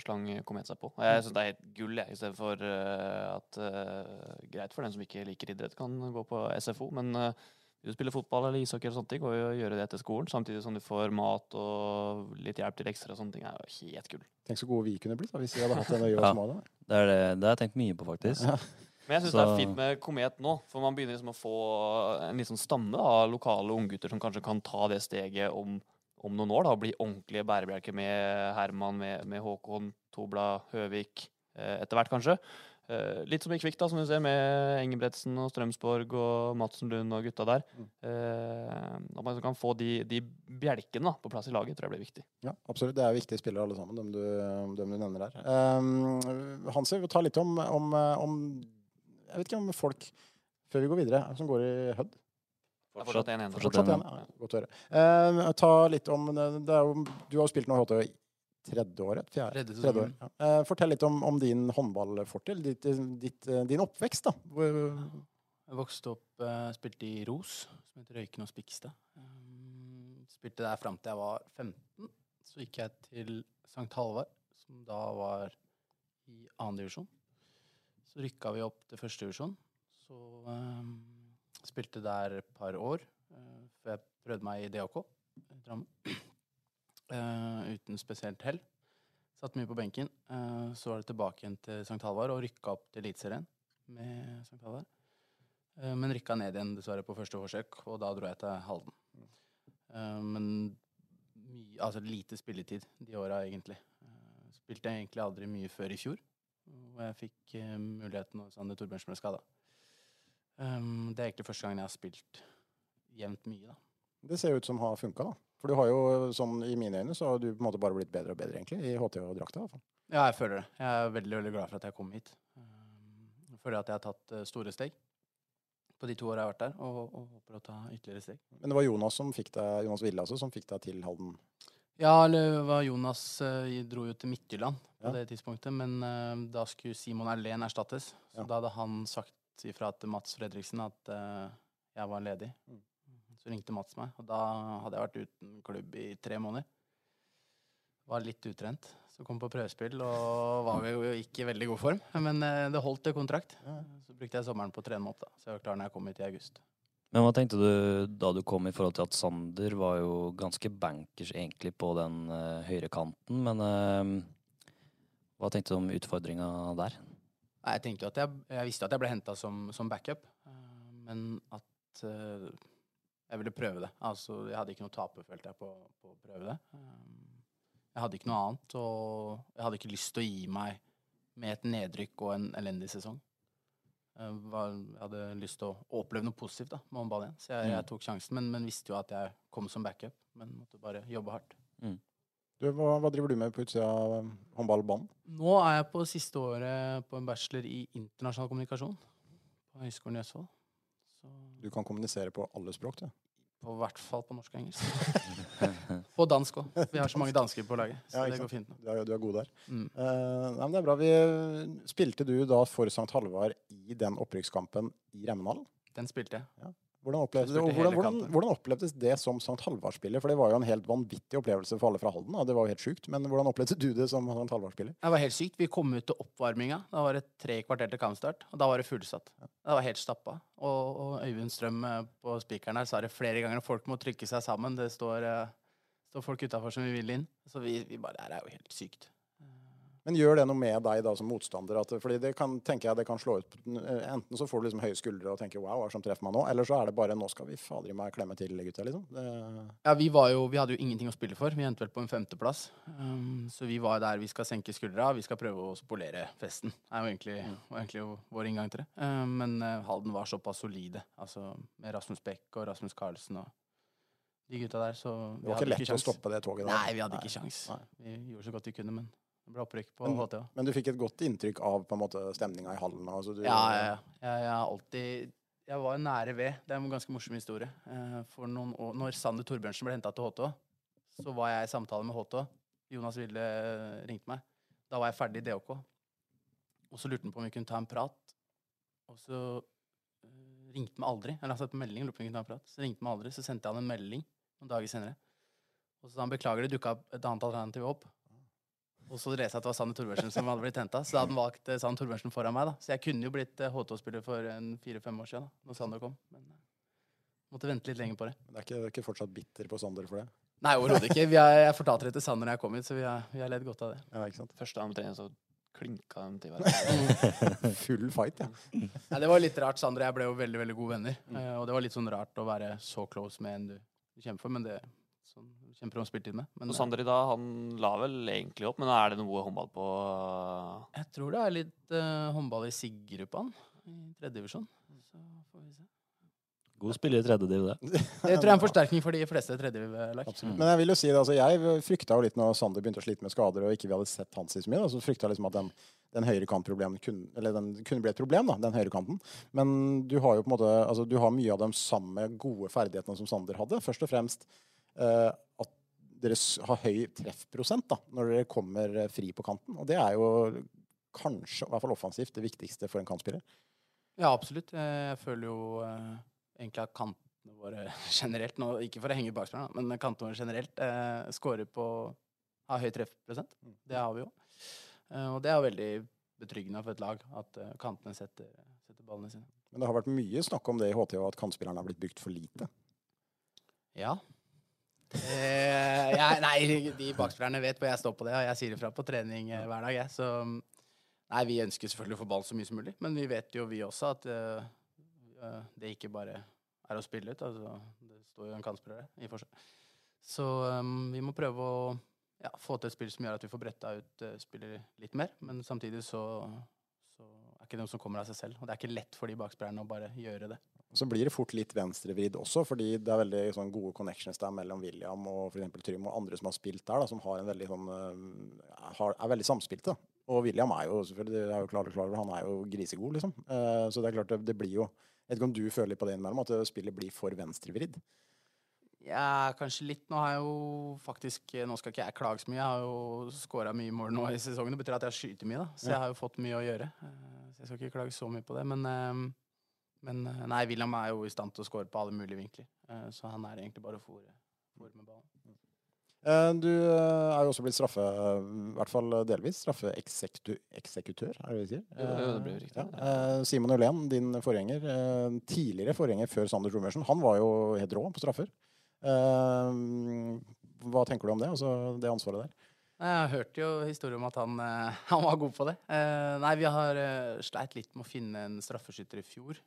slang Komet seg på. Og jeg syns det er helt gull, jeg, istedenfor uh, at uh, Greit for den som ikke liker idrett, kan gå på SFO, men uh, du spiller fotball eller ishockey eller sånne ting, og gjøre det etter skolen, samtidig som du får mat og litt hjelp til ekstra og sånne ting, er jo helt gull. Tenk så gode vi kunne blitt da, hvis vi hadde hatt en øye Ja. som hadde det. Det er det, det har jeg tenkt mye på, faktisk. Ja. Men jeg syns det er fint med Komet nå, for man begynner liksom å få en sånn stamme av lokale unggutter som kanskje kan ta det steget om, om noen år, da, og bli ordentlige bærebjelker med Herman, med, med Håkon, Tobla, Høvik, eh, etter hvert kanskje. Eh, litt som i Kvikk, da, som du ser, med Engebretsen og Strømsborg og Madsen Lund og gutta der. Mm. Eh, at man kan få de, de bjelkene da, på plass i laget, tror jeg blir viktig. Ja, absolutt. Det er viktige spillere alle sammen, dem du, dem du nevner der. Um, Hansi, vi ta litt om, om, om Jeg vet ikke om folk, før vi går videre, som går i. Er fortsatt 1-1. fortsatt Fortsatt en, igjen. Ja, godt å høre. Eh, ta litt om det er jo, Du har jo spilt noe i HT i tredje året? Fjerde? Tredje Tredje år. Ja. Eh, fortell litt om, om din håndballfortid, ditt, ditt, din oppvekst. da. Hvor- Jeg vokste opp, uh, spilte i Ros, som heter Røyken og Spikstad. Spilte der fram til jeg var 15. Så gikk jeg til St. Halvard, som da var i annen divisjon. Så rykka vi opp til første divisjon. Så um, spilte der et par år uh, før jeg prøvde meg i DHK i Drammen. Uh, uten spesielt hell. Satt mye på benken. Uh, så var det tilbake igjen til St. Halvard og rykka opp til Eliteserien med St. Halvard. Men rykka ned igjen dessverre på første forsøk, og da dro jeg til Halden. Men mye, altså lite spilletid de åra, egentlig. Spilte egentlig aldri mye før i fjor, og jeg fikk eh, muligheten når Sander Torbjørnsen ble skada. Det er egentlig første gangen jeg har spilt jevnt mye, da. Det ser ut som har funka, da. For du har jo, sånn i mine øyne, så har du på en måte bare blitt bedre og bedre, egentlig, i HT og drakta. i hvert fall. Ja, jeg føler det. Jeg er veldig veldig glad for at jeg kom hit. Jeg føler at jeg har tatt eh, store steg på de to åra jeg har vært der, og, og håper å ta ytterligere steg. Men det var Jonas som fikk deg, Jonas Ville altså, som fikk deg til Halden. Ja, eller var Jonas eh, dro jo til Midtjylland på Ja. det tidspunktet, men uh, da skulle Simon Erlén erstattes. Så Ja. da hadde han sagt ifra til Mats Fredriksen at uh, jeg var ledig. Mm. Så ringte Mats meg, og da hadde jeg vært uten klubb i tre måneder. Var litt utrent. Så kom på prøvespill og var jo ikke i veldig god form. Men uh, det holdt til kontrakt. Så brukte jeg sommeren på å trene meg opp, da. Så jeg var klar når jeg kom hit i august. Men hva tenkte du da du kom i forhold til at Sander var jo ganske bankers egentlig på den uh, høyre kanten, men uh, hva tenkte du om utfordringa der? Jeg tenkte jo at jeg, jeg visste at jeg ble henta som, som backup, uh, men at uh, jeg ville prøve det. Altså, jeg hadde ikke noe å følte jeg, på, på å prøve det. Eh, jeg hadde ikke noe annet, og jeg hadde ikke lyst til å gi meg med et nedrykk og en elendig sesong. Jeg, var, jeg hadde lyst til å oppleve noe positivt da, med håndball igjen, så jeg, jeg Mm. tok sjansen, men, men visste jo at jeg kom som backup, men måtte bare jobbe hardt. Du, hva, hva driver du med på utsida av um, håndballbanen? Nå er jeg på siste året på en bachelor i internasjonal kommunikasjon på Høgskolen i Østfold. Så Du kan kommunisere på alle språk, du. på hvert fall på norsk og engelsk. og dansk òg. Vi har så mange dansker på laget, så Ja, det går fint. Du er, du er god der. Mm. Uh, nei, men det er bra. Vi, spilte du da for St. Halvard i den opprykkskampen i Remmenhallen? Den spilte jeg. Hvordan opplevdes, Jeg hvordan, hvordan, hvordan opplevdes det som St. Halvard-spiller? For det var jo en helt vanvittig opplevelse for alle fra Halden. Da. Det var jo helt sjukt. Men hvordan opplevde du det som St. Halvard-spiller? Det var helt sykt. Vi kom ut til oppvarminga. Da var det tre kvarter til kampstart, og da var det fullsatt. Det var helt stappa. Og, og Øyvind Strøm eh, på spikeren her sa det flere ganger. Folk må trykke seg sammen. Det står, eh, står folk utafor som vi vil inn. Så vi, vi bare Det her er jo helt sykt. Men gjør det noe med deg da som motstander? At, fordi det kan, tenker jeg det kan slå ut Enten så får du liksom høye skuldre og tenker 'wow, hva som treffer meg nå?' Eller så er det bare 'nå skal vi fader i meg klemme til, gutta', liksom. Det, Ja, vi, var jo, vi hadde jo ingenting å spille for. Vi endte vel på en femteplass. Um, så vi var der vi skal senke skuldra. Vi skal prøve å spolere festen. Det er jo egentlig, var egentlig jo vår inngang til det. Um, men uh, Halden var såpass solide. Altså med Rasmus Beck og Rasmus Carlsen og de gutta der. Så det var ikke lett å stoppe det toget der. Nei, vi hadde ikke sjans. Vi gjorde så godt vi kunne, men det ble opprykk på Men- HTA. Men du fikk et godt inntrykk av på en måte stemninga i hallen? Altså, du, Ja, ja, ja. Jeg, jeg har alltid Jeg var nære ved. Det er en ganske morsom historie. Eh, For noen år, når Sander Torbjørnsen ble henta til HT, så var jeg i samtale med HT. Jonas Ville eh, ringte meg. Da var jeg ferdig i DHK. Og så lurte han på om vi kunne ta en prat. Og så eh, ringte han meg aldri. Eller han satt på melding, lurte på om vi kunne ta en prat. Så ringte han aldri. Så sendte jeg han en melding noen dager senere. Og så sa han beklager, det dukka et annet alternativ opp. Og så leste jeg at det var Sanne Torbjørnsen som hadde blitt henta. Så da hadde han valgt Sanne Sander foran meg. da. Så jeg kunne jo blitt eh, HT-spiller for en fire-fem år siden, da når Sander kom. Men jeg måtte vente litt lenger på det. Det er ikke, det er ikke fortsatt bitter på Sander for det? Nei, overhodet ikke. Vi har, jeg fortalte det til Sander når jeg kom hit, så vi har, vi har ledd godt av det. Ja, ikke sant? Første gang på trening så klinka de til hverandre. Full fight, ja. Nei, det var litt rart. Sander og jeg ble jo veldig veldig gode venner. Eh, og det var litt sånn rart å være så close med en du kjemper for, men det du kjemper om spilletidene. med. Men Og eh, Sander i dag, han la vel egentlig opp, men er det noe håndball på jeg tror det er litt uh, håndball i SIG-gruppaen i tredjedivisjon. Så får vi se. God spiller i tredje div, det. Det tror jeg er en forsterkning for de fleste tredjediv-lag. Men jeg vil jo si det, altså jeg frykta jo litt når Sander begynte å slite med skader og ikke vi hadde sett hans i så mye. Da, så frykta jeg liksom at den, den høyrekantproblemen kunne, eller den kunne bli et problem, da, den høyrekanten. Men du har jo på en måte, altså du har mye av de samme gode ferdighetene som Sander hadde. Først og fremst eh, at dere har høy treffprosent da, når dere kommer eh, fri på kanten. Og det er jo kanskje, i hvert fall offensivt, det viktigste for en kantspiller. Ja, absolutt. Eh, Jeg føler jo eh, egentlig at kantene våre generelt, nå, ikke for å henge bakspilleren, men kantene våre generelt eh, scorer på har høy treffprosent. Det har vi jo. Eh, og det er jo veldig betryggende for et lag at eh, kantene setter, setter ballene sine. Men det har vært mye snakk om det i HTH, at kantspillerne har blitt brukt for lite. Ja. Eh, jeg, nei, de bakspillerne vet hvor jeg står på det, og jeg sier ifra på trening eh, hver dag, jeg. Så nei, vi ønsker selvfølgelig å få ball så mye som mulig, men vi vet jo vi også at eh, eh, det ikke bare er å spille ut. Altså, det står jo en kantspiller i forsvar. Så um, vi må prøve å ja, få til et spill som gjør at vi får bretta ut uh, spillet litt mer, men samtidig så, så er ikke noe som kommer av seg selv. Og det er ikke lett for de bakspillerne å bare gjøre det. Så blir det fort litt venstrevridd også, fordi det er veldig sånn, gode connections der mellom William og for Trym og andre som har spilt der, da, som har en veldig sånn, øh, har, er veldig samspilte. Og William er jo selvfølgelig, det er jo klar, klar han er jo grisegod, liksom. Eh, så det er klart det, det blir jo Jeg vet ikke om du føler litt på det innimellom, at spillet blir for venstrevridd? Ja, kanskje litt. Nå har jeg jo faktisk Nå skal ikke jeg klage så mye. Jeg har jo skåra mye mål nå i sesongen. Det betyr at jeg skyter mye, da. Så jeg har jo fått mye å gjøre. Eh, Så jeg skal ikke klage så mye på det. Men, eh, men eh, nei, William er jo i stand til å skåre på alle mulige vinkler. Eh, Så han er egentlig bare å fòre med ballen. Eh, du er jo også blitt straffe, i hvert fall delvis, straffeeksekutør, er det det vi sier? Jo, jo, det blir riktig. Ja. Eh, Simon Ulén, din forgjenger, tidligere forgjenger før Sander Romersen, han var jo helt rå på straffer. Hva tenker du om det, altså det ansvaret der? Jeg hørte jo historier om at han, eh, han var god på det. Eh, nei, vi har eh, sleit litt med å finne en straffeskytter i fjor.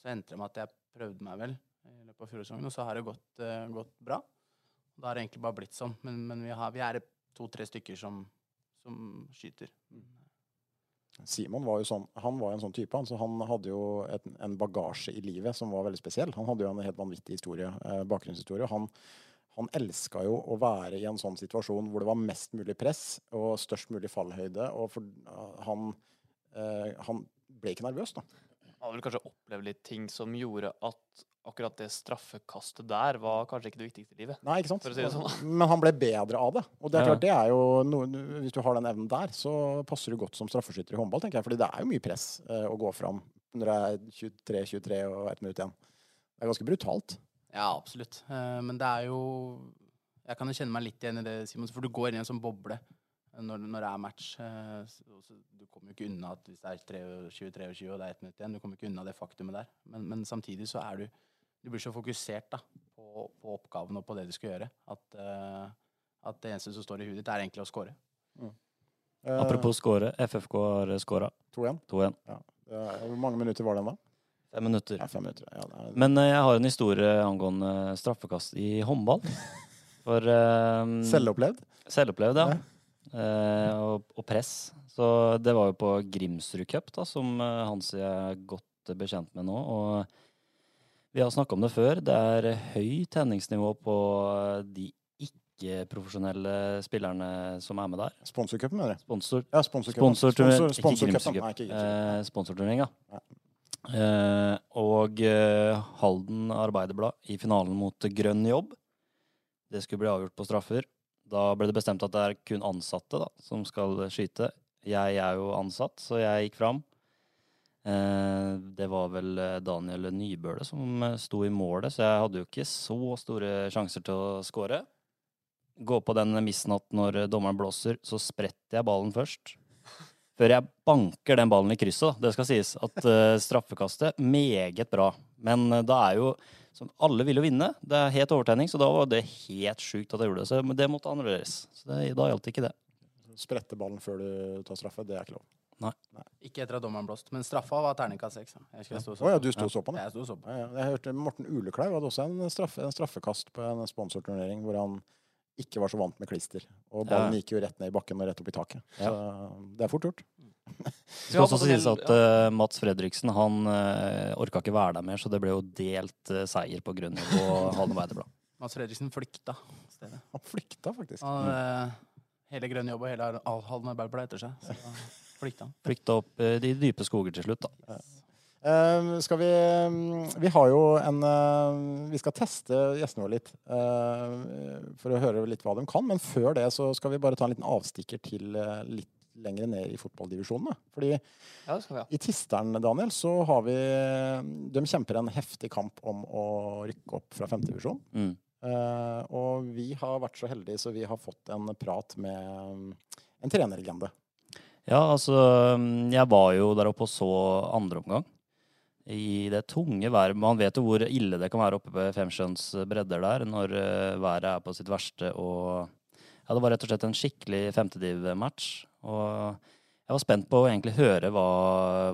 Så endte det med at jeg prøvde meg vel i løpet av fjorårssesongen, og så har det gått, gått bra. Da har det egentlig bare blitt sånn. Men, men vi, har, vi er to-tre stykker som, som skyter. Simon var jo sånn, han var en sånn type, han, så han hadde jo et, en bagasje i livet som var veldig spesiell. Han hadde jo en helt vanvittig historie, bakgrunnshistorie. Han, han elska jo å være i en sånn situasjon hvor det var mest mulig press og størst mulig fallhøyde. Og for, han, eh, han ble ikke nervøs, da. Han hadde vel kanskje opplevd litt ting som gjorde at akkurat det straffekastet der var kanskje ikke det viktigste i livet. Nei, ikke sant? Si sånn. Men han ble bedre av det. Og det er klart, det er jo noe, Hvis du har den evnen der, så passer du godt som straffeskytter i håndball, tenker jeg. Fordi det er jo mye press eh, å gå fram når det er 23-23 og ett minutt igjen. Det er ganske brutalt. Ja, absolutt. Eh, Men det er jo Jeg kan jo kjenne meg litt igjen i det, Simon. For du går inn i en sånn boble eh, når, når det er match. eh, så- Du kommer jo ikke unna at hvis det er 23-23 og det er ett minutt igjen, du kommer ikke unna det faktumet der. Men, men samtidig så er du Du blir så fokusert da, på, på oppgaven og på det du skal gjøre, at, at det eneste som står i huet ditt, er egentlig å score. Mm. Apropos score. FFK har scora 2-1. 2-1. Eh, Hvor mange minutter var den da? Fem minutter. Ja, fem minutter. Ja, er, Men eh, jeg har en historie angående straffekast i håndball. For eh, Selvopplevd? Selvopplevd, ja. Uh, og, og press. Så det var jo på Grimsrud Cup, da, som Hansi er godt bekjent med nå. Og vi har snakka om det før. Det er høy tenningsnivå på de ikke-profesjonelle spillerne som er med der. Sponsorcupen, mener du? Sponsor, Ja, sponsorcupen. Sponsor, Sponsor, sponsor, sponsor, sponsor, sponsor, sponsor, sponsor, sponsor. Ja. Eh, og eh, Halden Arbeiderblad i finalen mot Grønn jobb. Det skulle bli avgjort på straffer. Da ble det bestemt at det er kun ansatte da, som skal skyte. Jeg er jo ansatt, så jeg gikk fram. Eh, det var vel eh, Daniel Nybøle som sto i målet, så jeg hadde jo ikke så store sjanser til å skåre. Gå på den missen at når dommeren blåser, så spretter jeg ballen først. Før jeg banker den ballen i krysset. Det skal sies at uh, straffekastet meget bra. Men uh, da er jo som Alle vil jo vinne. Det er het overtenning, så da var det helt sjukt at jeg gjorde det. Så, men det måtte annerledes. Så det, da gjaldt ikke det. Sprette ballen før du tar straffe, det er ikke lov. Nei. Ikke etter at dommeren blåst. Men straffa var terningkast seks. ja. Jeg jeg Å ja, du sto og så på den? Jeg sto og så på. Ja, ja. Jeg hørte Morten Ulekleiv hadde også en, straffe, en straffekast på en sponsorturnering hvor han ikke var så vant med klister. Og ballen Ja. gikk jo rett ned i bakken og rett opp i taket. Ja. Så det er fort gjort. Det skal også sies at uh, Mats Fredriksen han uh, orka ikke være der mer, så det ble jo delt uh, seier på grunn på Halne Arbeiderblad. Mats Fredriksen flykta stedet. Han flykta faktisk. Han, uh, hele Grønn jobb og hele Halne Halden etter seg. Så flykta han. Flykta opp eh, de dype skoger til slutt, da. Eh, skal vi Vi har jo en eh, Vi skal teste gjestene våre litt eh, for å høre litt hva de kan. Men før det så skal vi bare ta en liten avstikker til eh, litt lenger ned i fotballdivisjonene. Fordi Ja, skal vi ha. i Tisteren, Daniel, så har vi De kjemper en heftig kamp om å rykke opp fra femtedivisjon. Mm. Uh, og vi har vært så heldige så vi har fått en prat med en trenerlegende. Ja, altså Jeg var jo der oppe og så andre omgang. I det tunge været. Man vet jo hvor ille det kan være oppe på Femsjøens bredder der når eh, været er på sitt verste. Og ja, det var rett og slett en skikkelig femtediv-match. Og jeg var spent på å egentlig høre hva,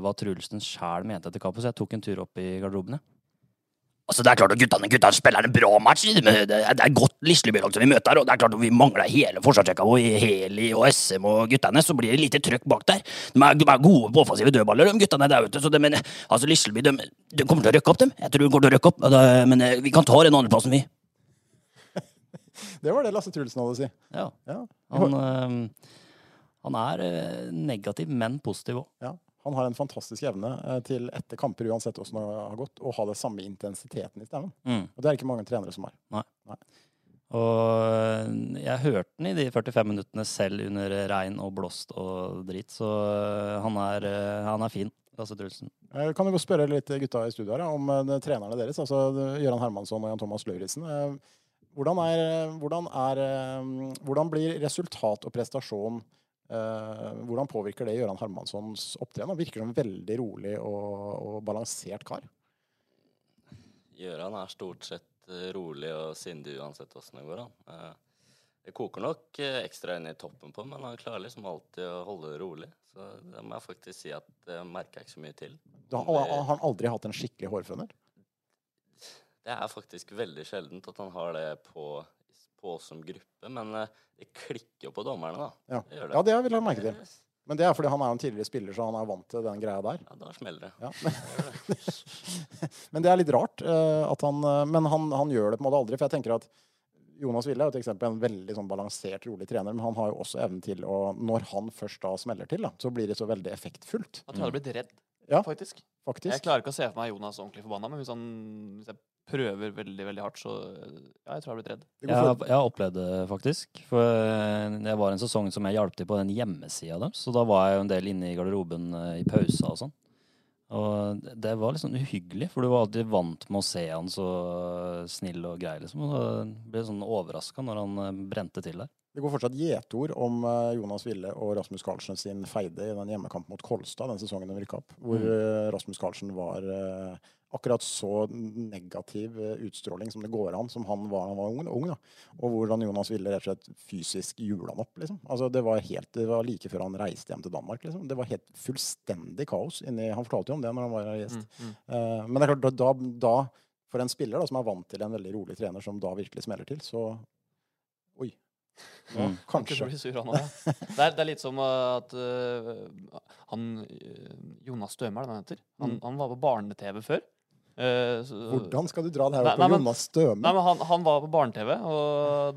hva Trulsen sjæl mente etter kampen, så jeg tok en tur opp i garderobene. Altså, det er klart at guttene, guttene spiller en bra match. men Det er er godt Lisleby-lag som vi møter. og det er klart at Vi mangler hele forsvarsrekka og Heli og SM og guttene, så blir det lite trøkk bak der. De er, de er gode på offensive dødballer, de guttene der ute. så det, men altså, Lisleby de, de kommer til å røkke opp, dem. Jeg tror de kommer til å røkke opp, men eh, vi kan ta den andreplassen, vi. Det var det Lasse Trulsen hadde å si. Ja, Ja. han, øh, han er eh, negativ, men positiv òg. Ja. Han har en fantastisk evne eh, til etter kamper, uansett hvordan det har gått, å ha det samme intensiteten i stemmen. Mm. Og det er det ikke mange trenere som har. Og øh, jeg hørte den i de 45 minuttene selv under regn og blåst og drit, så øh, han er, han er fin, Lasse Trulsen. Eh, Kan du spørre litt gutta i studio her om eh, trenerne deres, altså eh, Gøran Hermansson og Jan Thomas Lauritzen. Eh, Hvordan, er, hvordan, er, eh, hvordan blir resultat og prestasjon eh, Hvordan påvirker det Gøran Hermanssons opptreden? Han virker som en veldig rolig og, og balansert kar. Gøran er stort sett eh, rolig og sindig uansett åssen det går an. Eh, Det koker nok eh, ekstra inn i toppen på, men han klarer liksom alltid å holde det rolig. Så det må jeg faktisk si at det merker jeg ikke så mye til. Da har har han aldri hatt en skikkelig hårføner. Det er faktisk veldig sjeldent at han har det på, på oss som gruppe, men eh, det klikker jo på dommerne, da. Ja, Det ja det vil jeg merke til. Men det er fordi han er en tidligere spiller, så han er vant til den greia der. Ja, da smeller det. Ja. Men det er litt rart eh, at han eh, Men han, han gjør det på en måte aldri. For jeg tenker at Jonas Ville er jo til eksempel en veldig sånn balansert, rolig trener, men han har jo også evnen til å Når han først da smeller til, da, så blir det så veldig effektfullt. At du hadde blitt redd. Ja. faktisk. Jeg klarer ikke å se for meg Jonas ordentlig forbanna, men hvis, han, hvis jeg prøver veldig veldig hardt, så ja, jeg tror jeg har blitt redd. Jeg har, jeg har opplevd det, faktisk. For eh, det var en sesong som jeg hjalp til på den hjemmesida deres. Så da var jeg jo en del inne i garderoben eh, i pausa og sånn. Og det- var litt sånn uhyggelig, for du var alltid vant med å se han så snill og grei, liksom. Og da ble jeg sånn overraska når han eh, brente til der. det går fortsatt gjetord om eh, Jonas Ville og Rasmus Karlsen sin feide i den hjemmekampen mot Kolstad den sesongen de rykka opp. Hvor Mm. eh, Rasmus Karlsen var eh, akkurat så negativ eh, utstråling som det går an, som han var da han var ung. ung da. Og hvordan Jonas Ville rett og slett fysisk jule han opp. liksom. Altså Det var helt, det var like før han reiste hjem til Danmark. liksom. Det var helt fullstendig kaos. inni, Han fortalte jo om det når han var gjest. Mm, mm. Uh, men det er klart, da, da, da for en spiller da, som er vant til en veldig rolig trener, som da virkelig smeller til, så Oi. Ja, Mm. Kanskje. sur, han òg. Det, er- det er litt som at uh, han Jonas Støme, er det han heter? Han, Mm. han var på barne-TV før. Eh, så- Hvordan skal du dra det her opp nei, på Jonas Støme? Han, han var på barne-TV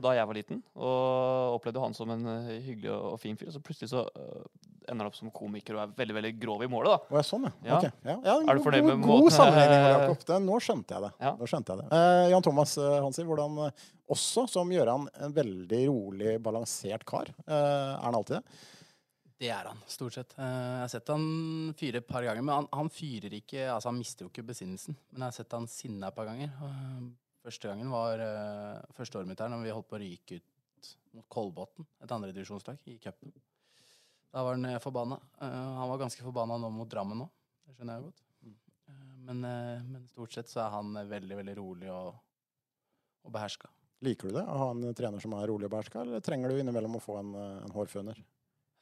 da jeg var liten, og opplevde han som en øh, hyggelig og, og fin fyr. Så plutselig så uh, ender han opp som komiker og er veldig veldig grov i målet. da. Ja, sånn, ja. Okay. Ja. ja Er du fornøyd god, med god måten- sammenligning, Jakob. Det- Nå skjønte jeg det. Ja. Skjønte jeg det. Uh, Jan Thomas eh, Hansi, hvordan eh, også som Gøran en veldig rolig, balansert kar. Eh, er han alltid det? Det er han, stort sett. Eh, Jeg har sett han fyre et par ganger, men han, han fyrer ikke Altså, han mister jo ikke besinnelsen. Men jeg har sett han sinna et par ganger. Første gangen var eh, første året mitt her, når vi holdt på å ryke ut mot Kolbotn, et andredivisjonslag, i cupen. Da var han eh, forbanna. Eh, Han var ganske forbanna nå mot Drammen nå. Det skjønner jeg jo godt. Eh, Men, eh, men stort sett så er han eh, veldig, veldig rolig og, og beherska. Liker du det? Å ha en trener som er rolig og beherska, eller trenger du innimellom å få en, eh, en hårføner?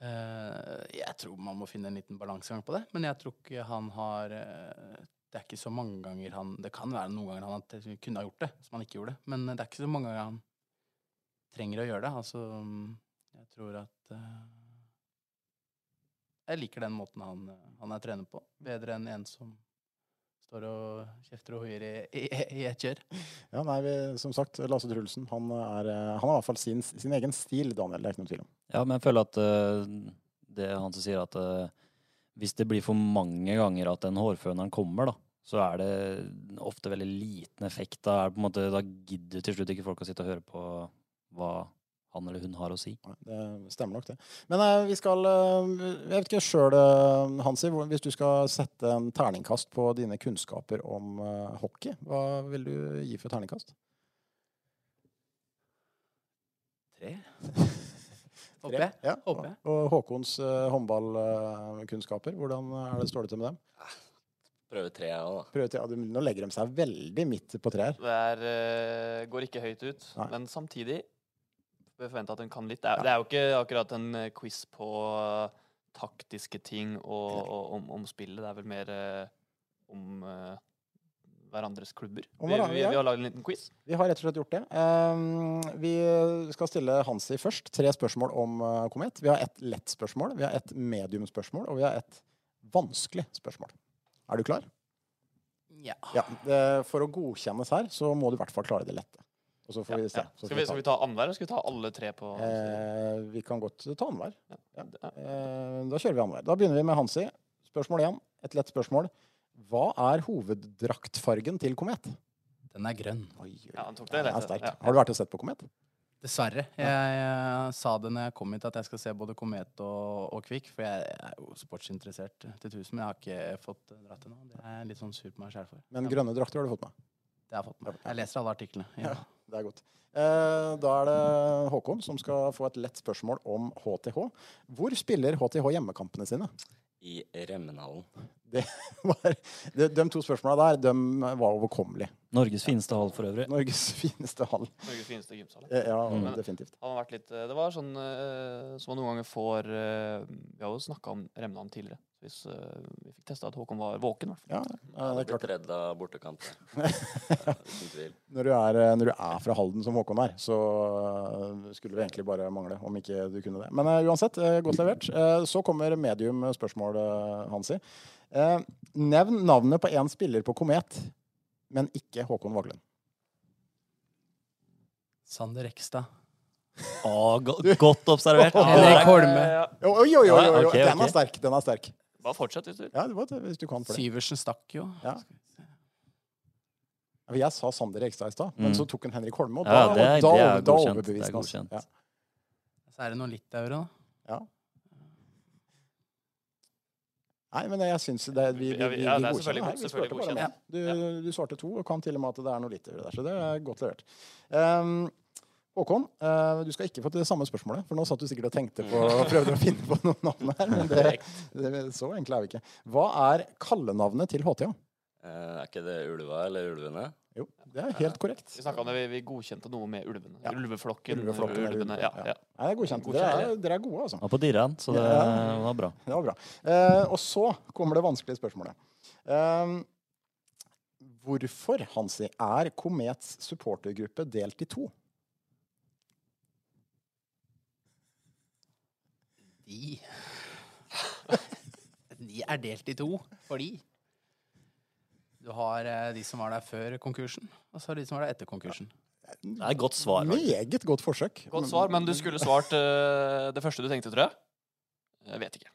Eh, jeg tror man må finne en liten balansegang på det, men jeg tror ikke han har eh, Det er ikke så mange ganger han Det kan være noen ganger han kunne ha gjort det, som han ikke gjorde. Men det er ikke så mange ganger han trenger å gjøre det. Altså, jeg tror at eh, Jeg liker den måten han, han er trener på. Bedre enn en som står og kjefter og hoier i, i, i ett kjør. Ja, nei, vi, som sagt, Lasse Trulsen han, er, eh, han har i hvert fall sin, sin egen stil, Daniel. Det er ikke noe tvil om. Ja, men jeg føler at uh, det han som sier at uh, hvis det blir for mange ganger at den hårføneren kommer, da, så er det ofte veldig liten effekt. Da, er det på en måte, da gidder til slutt ikke folk å sitte og høre på hva han eller hun har å si. Det stemmer nok, det. Men eh, vi skal eh, Jeg vet ikke sjøl, Hansi, hvor- hvis du skal sette en terningkast på dine kunnskaper om eh, hockey, hva vil du gi for terningkast? Tre. Håper jeg. Ja. Håper jeg. Og Håkons eh, håndballkunnskaper, hvordan er det, står det til med dem? Prøve tre, jeg òg, da. Prøve til, ja, du, nå legger de seg veldig midt på treet. Det er, øh, går ikke høyt ut, Nei. men samtidig bør forvente at hun kan litt. Det er, det er jo ikke akkurat en øh, quiz på øh, taktiske ting og, og om, om spillet. Det er vel mer øh, om uh, hverandres klubber. Vi, vi, vi har lagd en liten quiz. Vi har rett og slett gjort det. Um, vi skal stille Hansi først tre spørsmål om uh, Komet. Vi har et lett spørsmål, vi har et mediumspørsmål, og vi har et vanskelig spørsmål. Er du klar? Ja. Ja. Det, for å godkjennes her, så må du i hvert fall klare det lette. Og så får vi se. Ja. Skal, vi, skal vi ta annenhver, eller skal vi ta alle tre på Eh, vi kan godt ta annenhver. Ja. Ja. Eh, da kjører vi annenhver. Da begynner vi med Hansi. Spørsmål én. Et lett spørsmål. Hva er hoveddraktfargen til Komet? Den er grønn. Oi, oi, Ja, han tok det Den er sterkt. sterk. Ja. Har du vært og sett på Komet? Dessverre. Jeg, jeg sa det når jeg kom hit, at jeg skal se både Komet og, og Kvikk. For jeg er jo sportsinteressert til tusen, men jeg har ikke fått dratt ennå. Det er jeg litt sånn sur på meg sjæl for. Men grønne drakter har du fått med? Det har jeg fått med. Jeg leser alle artiklene. Ja. Det er godt. Eh, da er det Håkon som skal få et lett spørsmål om HTH. Hvor spiller HTH hjemmekampene sine? I Remmenhallen. Var, de, de to spørsmåla der de var overkommelige. Norges fineste hall for øvrig. Norges fineste hall. Norges fineste gymsal. Eh, Ja, Mm. definitivt. Han har vært litt, eh, det var sånn eh, som man noen ganger får eh, Vi har jo snakka om Remnan tidligere. Hvis uh, vi fikk testa at Håkon var våken, i hvert fall. Ja, det er klart. blitt redd av bortekamp. Uten tvil. Når du, er, eh, når du er fra Halden som Håkon er, så eh, skulle det egentlig bare mangle om ikke du kunne det. Men uh, uansett, uh, godt servert. Så kommer medium spørsmål, Hansi. Eh, nevn navnet på én spiller på Komet, men ikke Håkon Vaglen. Sander Rekstad. Å, go godt observert. Henrik Holme. Oi, oi, oi! Den er sterk. Den er sterk. Bare fortsett hvis du vil. Ja, det var hvis du kan for det. Syversen stakk jo. Ja. Ja, Jeg sa Sander Ekstad i stad, men Mm. så tok han Henrik Holme, og da, Ja, det er- og da, det er da godkjent. overbeviste Det er han oss. godkjent. Ja. Så er det noen litauere, da. Nei, men jeg syns det vi, vi, vi, vi- ja, det er godkjenner selvfølgelig her. Vi selvfølgelig bare godkjent. Du, du svarte to, og kan til og med at det er noe litauere der, så det er godt levert. Um, Håkon, eh, du skal ikke få til det samme spørsmålet, for nå satt du sikkert og tenkte på og prøvde å finne på noen navn her, men det, det, så enkle er vi ikke. Hva er kallenavnet til HTA? Eh, er ikke det ulva eller ulvene? Jo, det er helt korrekt. Vi snakket om det, vi, godkjente noe med ulvene. Ja. Ulveflokken. Ulveflokken ulvene. ulvene, Ja, ja. ja. Nei, det er godkjent. Dere er, dere er gode, altså. Var på dirren, så det Ja. var bra. Det var bra. Eh, og så kommer det vanskelige spørsmålet. Eh, hvorfor, Hansi, er Komets supportergruppe delt i to? De De er delt i to fordi du har eh, de som var der før konkursen, og så har de som var der etter konkursen. Det er et godt svar. faktisk. Meget godt forsøk. Godt svar, men du skulle svart eh, det første du tenkte, tror jeg. Jeg vet ikke.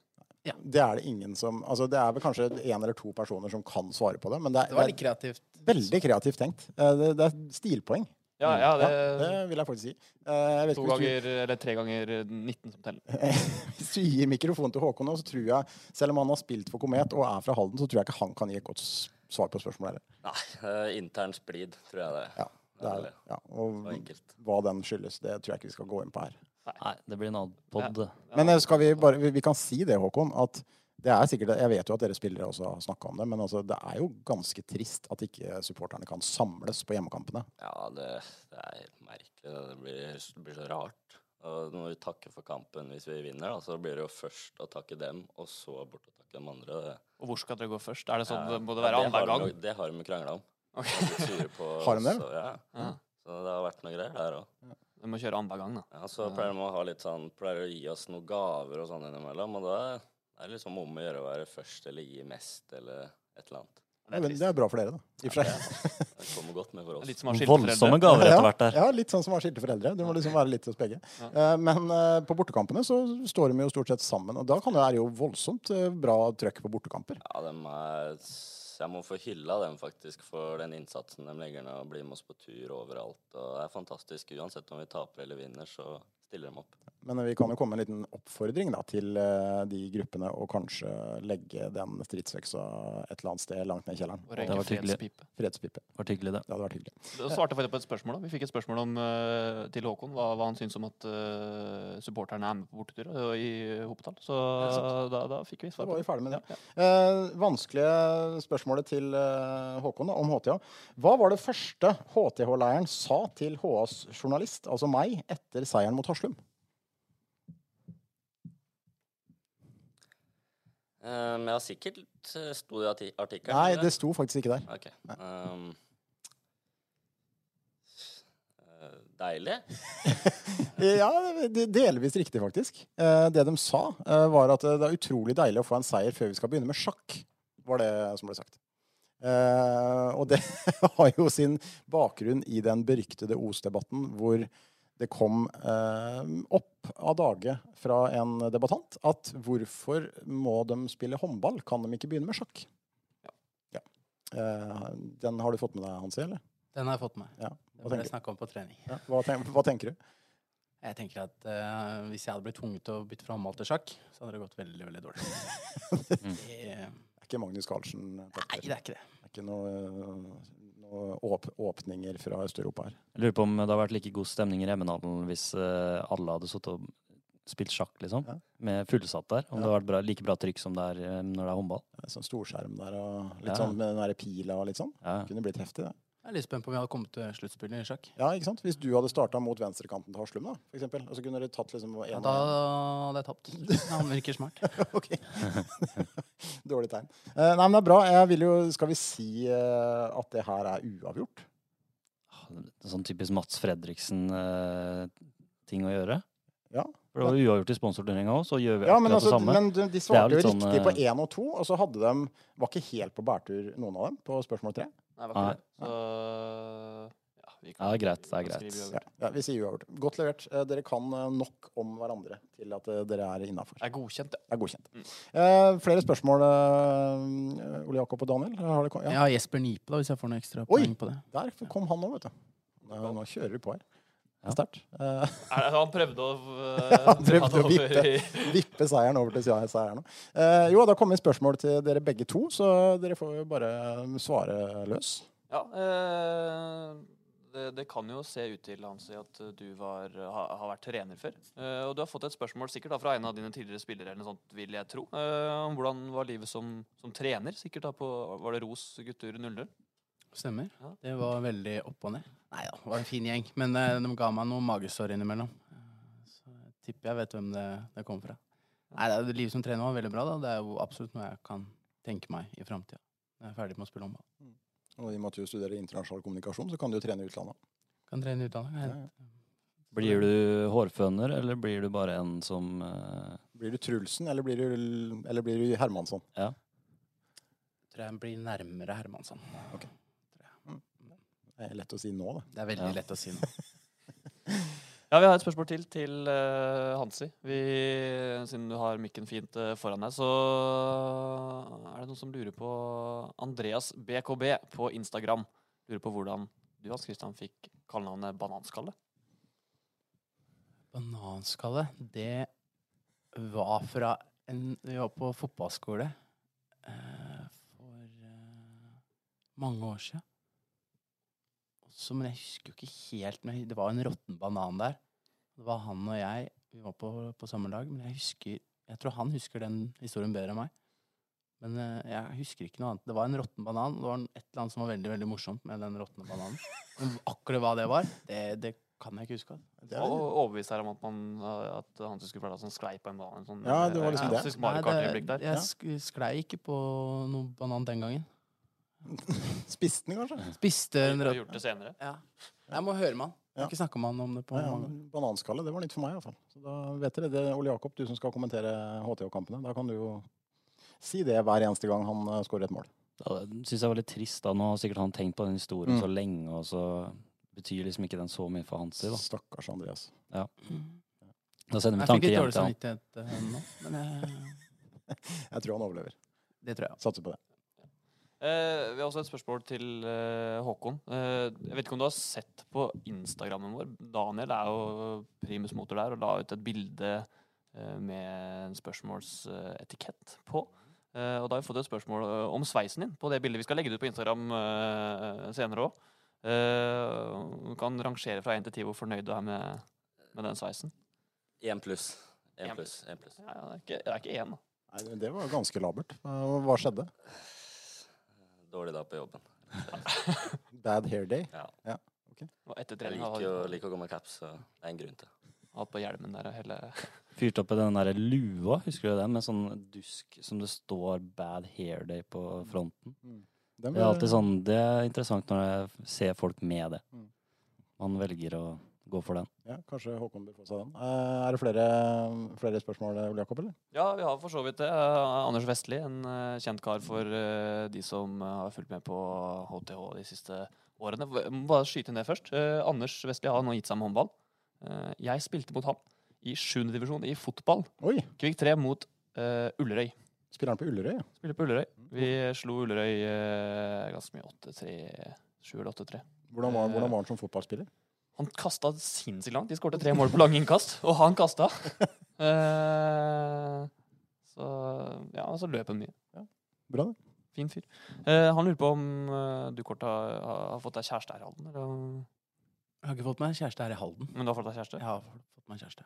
Det er det ingen som Altså, det er vel kanskje én eller to personer som kan svare på det, men det Det var er, litt kreativt. veldig kreativt tenkt. Eh, Det, det er stilpoeng. Ja, ja, det, det vil jeg faktisk si. Eh, Jeg vet To ikke hvis du- ganger, eller tre ganger 19 som teller. Hvis du gir mikrofon til Håkon nå, så tror jeg, selv om han har spilt for Komet og er fra Halden, så tror jeg ikke han kan gi et godt svar på spørsmålet heller. Nei, eh, intern splid, tror jeg det. Ja, det er, ja, og hva den skyldes, det tror jeg ikke vi skal gå inn på her. Nei, det blir en annen pod. Men eh, skal vi bare Vi, vi kan si det, Håkon, at det er sikkert Jeg vet jo at dere spillere også har snakka om det, men altså, det er jo ganske trist at ikke supporterne kan samles på hjemmekampene. Ja, det, det er helt merkelig. Det blir, det blir så rart. Og når vi takker for kampen hvis vi vinner, da, så blir det jo først å takke dem, og så bort å takke de andre. Det, Og hvor skal dere gå først? Er det sånn, Ja, Må det ja, være har annenhver gang? de- Det har de krangla om. Okay. De på Har de det? Ja. Ja. Så det har vært noe greier der òg. Vi må kjøre annenhver gang, da. Ja, så pleier de å ha litt sånn Pleier å gi oss noen gaver og sånn innimellom, og da er det liksom om å gjøre å være først eller gi mest eller et eller annet. Det Det er er, det er bra for dere, da. I ja, Det, er- det kommer godt med for er oss. Litt som har Voldsomme gaver etter hvert der. Ja, litt sånn som har skilte foreldre. Du må liksom være litt hos begge. Eh, Men eh, på bortekampene så står de jo stort sett sammen, og da kan det være jo voldsomt eh, bra trøkk på bortekamper. Ja, dem er Jeg må få hylla dem faktisk for den innsatsen de legger ned og blir med oss på tur overalt. Og det er fantastisk. Uansett om vi taper eller vinner, så stiller dem opp. Men vi kan jo komme med en liten oppfordring da, til eh, de gruppene å kanskje legge den stridsøksa et eller annet sted langt ned i kjelleren. Og Det røyke var fredspipe. Fredspipe. Det var hyggelig, det. Det hadde vært hyggelig. Du svarte faktisk på et spørsmål. da. Vi fikk et spørsmål om, eh, til Håkon hva, hva han syns om at uh, supporterne er med på bortetur i Hopetall. Så da, da fikk vi svar. Da var vi det. ferdig med det. Ja, Uh, vanskelige spørsmålet til uh, Håkon da, om HTA. Hva var det første HTH-leiren sa til HAs journalist, altså meg, etter seieren mot Haslum? Um, jeg har sikkert eh, sto det i arti- artikkelen? Nei, det sto faktisk ikke der. Okay. Um, eh, deilig. Ja, delvis riktig, faktisk. Eh, Det de sa, var at det er utrolig deilig å få en seier før vi skal begynne med sjakk. Var det som ble sagt. Og det har jo sin bakgrunn i den beryktede Os-debatten, hvor det kom eh, opp av dage fra en debattant at hvorfor må de spille håndball? Kan de ikke begynne med sjakk? Ja. Eh, den har du fått med deg, Hansi? eller? Den har jeg fått med. Ja. Det Hva ble tenker, snakka om på trening. ja. hva, tenk, hva tenker du? Jeg tenker at eh, hvis jeg hadde blitt tvunget til å bytte fra håndball til sjakk, så hadde det gått veldig, veldig dårlig. det, Det er ikke Magnus Carlsen? nei, det er ikke det. Det er ikke noe, noe åp åpninger fra Øst-Europa her. Jeg lurer på om det har vært like god stemning i Remmenhallen hvis eh, alle hadde sittet og spilt sjakk, liksom. Ja. Med fullsatt der. Om Ja. det hadde vært bra, like bra trykk som det er eh, når det er håndball. Sånn storskjerm der og litt Ja. sånn med den der pila og litt sånn. Kunne blitt heftig, det. Jeg er litt spent på om vi hadde kommet til sluttspillet i sjakk. Ja, ikke sant? Hvis du hadde starta mot venstrekanten til Haslum, da, for eksempel, og så kunne dere tatt liksom en Ja, da hadde jeg tapt. Han virker smart. Ok. Dårlig tegn. Uh, nei, men det er bra. Jeg vil jo, skal vi si uh, at det her er uavgjort? Sånn typisk Mats Fredriksen-ting å gjøre. Ja. For det var uavgjort i sponsorturneringa òg, så gjør vi Ja, men, altså, det samme. men de, de svarte jo sånn, riktig på eh, én og to, og så hadde de Var ikke helt på bærtur, noen av dem, på spørsmål tre. Nei, var ikke det. Så ja. vi Ja, er greit. Det er greit. Ja, ja, vi sier uavgjort. Godt levert. Eh, Dere kan eh, nok om hverandre til at eh, dere er innafor. Er godkjent. Det er godkjent. Mm. Eh, flere spørsmål, eh, Ole Jakob og Daniel? Har det kom, ja. Ja, Jesper Nipe, da, hvis jeg får noe ekstra Oi! poeng på det. Der kom han òg, vet du. Nå, nå kjører vi på her. Ja. Sterkt. Det, han prøvde å Han prøvde å vippe. vippe seieren over til seieren Uh, Eh, jo, det har kommet spørsmål til dere begge to, så dere får jo bare svare løs. Ja, eh, det, det kan jo se ut til Hansi, at du var, ha, har vært trener før. Eh, og du har fått et spørsmål sikkert da, fra en av dine tidligere spillere, eller noe sånt, vil jeg tro. Eh, om hvordan var livet som, som trener? Sikkert da på Var det Ros gutter 00? Stemmer. Ja. Det var veldig opp og ned. Nei da, det var en fin gjeng. Men eh, de ga meg noe magesår innimellom. Eh, Så jeg tipper jeg vet hvem det, det kom fra. Nei, det, er- Livet som trener var veldig bra. da. Det er jo absolutt noe jeg kan tenke meg i framtida. Når jeg er ferdig med å spille håndball. Og I og med at du studerer internasjonal kommunikasjon, så kan du jo trene i utlandet. Kan trene i utlandet. Ja, ja. Blir du hårføner, eller blir du bare en som uh... Blir du Trulsen, eller blir du, eller blir du Hermansson? Tror jeg blir nærmere Hermansson. Det er lett å si nå, da. Det er veldig Ja. lett å si nå. Ja, vi har et spørsmål til til eh, Hansi. Vi, siden du har mikken fint eh, foran deg, så er det noen som lurer på Andreas BKB på Instagram. Lurer på hvordan du, Hans Christian, fikk kallenavnet Bananskalle. Bananskalle, det var fra en Vi var på fotballskole eh, for mange år siden. Så, men jeg husker jo ikke helt men Det var en råtten banan der. Det var han og jeg. Vi var på, på samme lag. Men jeg husker Jeg tror han husker den historien bedre enn meg. Men eh, jeg husker ikke noe annet. Det var en råtten banan. Det var et eller annet som var veldig veldig morsomt med den råtne bananen. Men akkurat hva det var, det, det kan jeg ikke huske. Det Og er, overbevist her om at, man, at Hansi skulle klare sånn sklei på en banan. Sånn, Ja, det var liksom det. Nei, Mario Jeg sklei ikke på noen banan den gangen. Spiste den, kanskje? Spiste en har rød gjort det senere. ja. Jeg må høre med han. Ja. ikke snakka med han om det på Ja, ja, mange bananskalle, det var nytt for meg iallfall. Så da vet dere det. Ole Jakob, du som skal kommentere HTH-kampene. Da kan du jo si det hver eneste gang han uh, skårer et mål. det syns jeg var litt trist. da Nå har sikkert han tenkt på den historien Mm. så lenge, og så betyr liksom ikke den så mye for hans del. Stakkars Andreas. Ja. Da sender vi Jeg fikk litt dårlig til han. samvittighet eh, nå, men jeg, Jeg tror han overlever. det tror jeg. Satser på det. Eh, vi har også et spørsmål til eh, Håkon. Eh, jeg vet ikke om du har sett på Instagrammen vår. Daniel er jo primus motor der og la ut et bilde eh, med en spørsmålsetikett på. Eh, og da har vi fått et spørsmål eh, om sveisen din på det bildet. Vi skal legge det ut på Instagram eh, senere òg. du kan rangere fra én til ti hvor fornøyd du er med, med den sveisen. Én pluss. Én pluss. Plus. Ja, Ja, det er ikke- det er én, da. Nei, det- var ganske labert. Hva hva skjedde? Dårlig dag på jobben. Bad hair day? Og etter Jeg liker, jo, liker å gå med caps, så det er en grunn til. hatt på hjelmen der og hele Fyrte opp i den der lua, husker du det? Med sånn dusk som det står 'Bad Hair Day' på fronten. Den Det er alltid sånn, det er interessant når jeg ser folk med det. Mm. Man velger å gå for den. Ja, kanskje Håkon bør få seg den. Eh, er det flere, flere spørsmål, Ole Jakob? eller? Ja, vi har for så vidt det. Eh, Anders Vestli, en eh, kjent kar for eh, de som eh, har fulgt med på HTH de siste årene. Jeg må bare skyte det først. Eh, Anders Vestli har nå gitt seg med håndball. Eh, jeg spilte mot ham i 7. divisjon i fotball. Oi! Kvikk 3 mot uh, Ullerøy. Spiller han på Ullerøy? Ja. Spiller på Ullerøy. Vi slo Ullerøy uh, ganske mye 8-3. 7 eller 8-3. Hvordan, Eh. hvordan var han som fotballspiller? Han kasta sinnssykt langt. De skårte tre mål på lange innkast, og han kasta. Uh, så ja, så løp han mye. Bra, det. Fin fyr. Uh, han lurer på om uh, du kort har, har fått deg kjæreste her i Halden? Eller? Jeg har ikke fått meg kjæreste her i Halden. Men du har fått deg kjæreste? Jeg har fått meg kjæreste.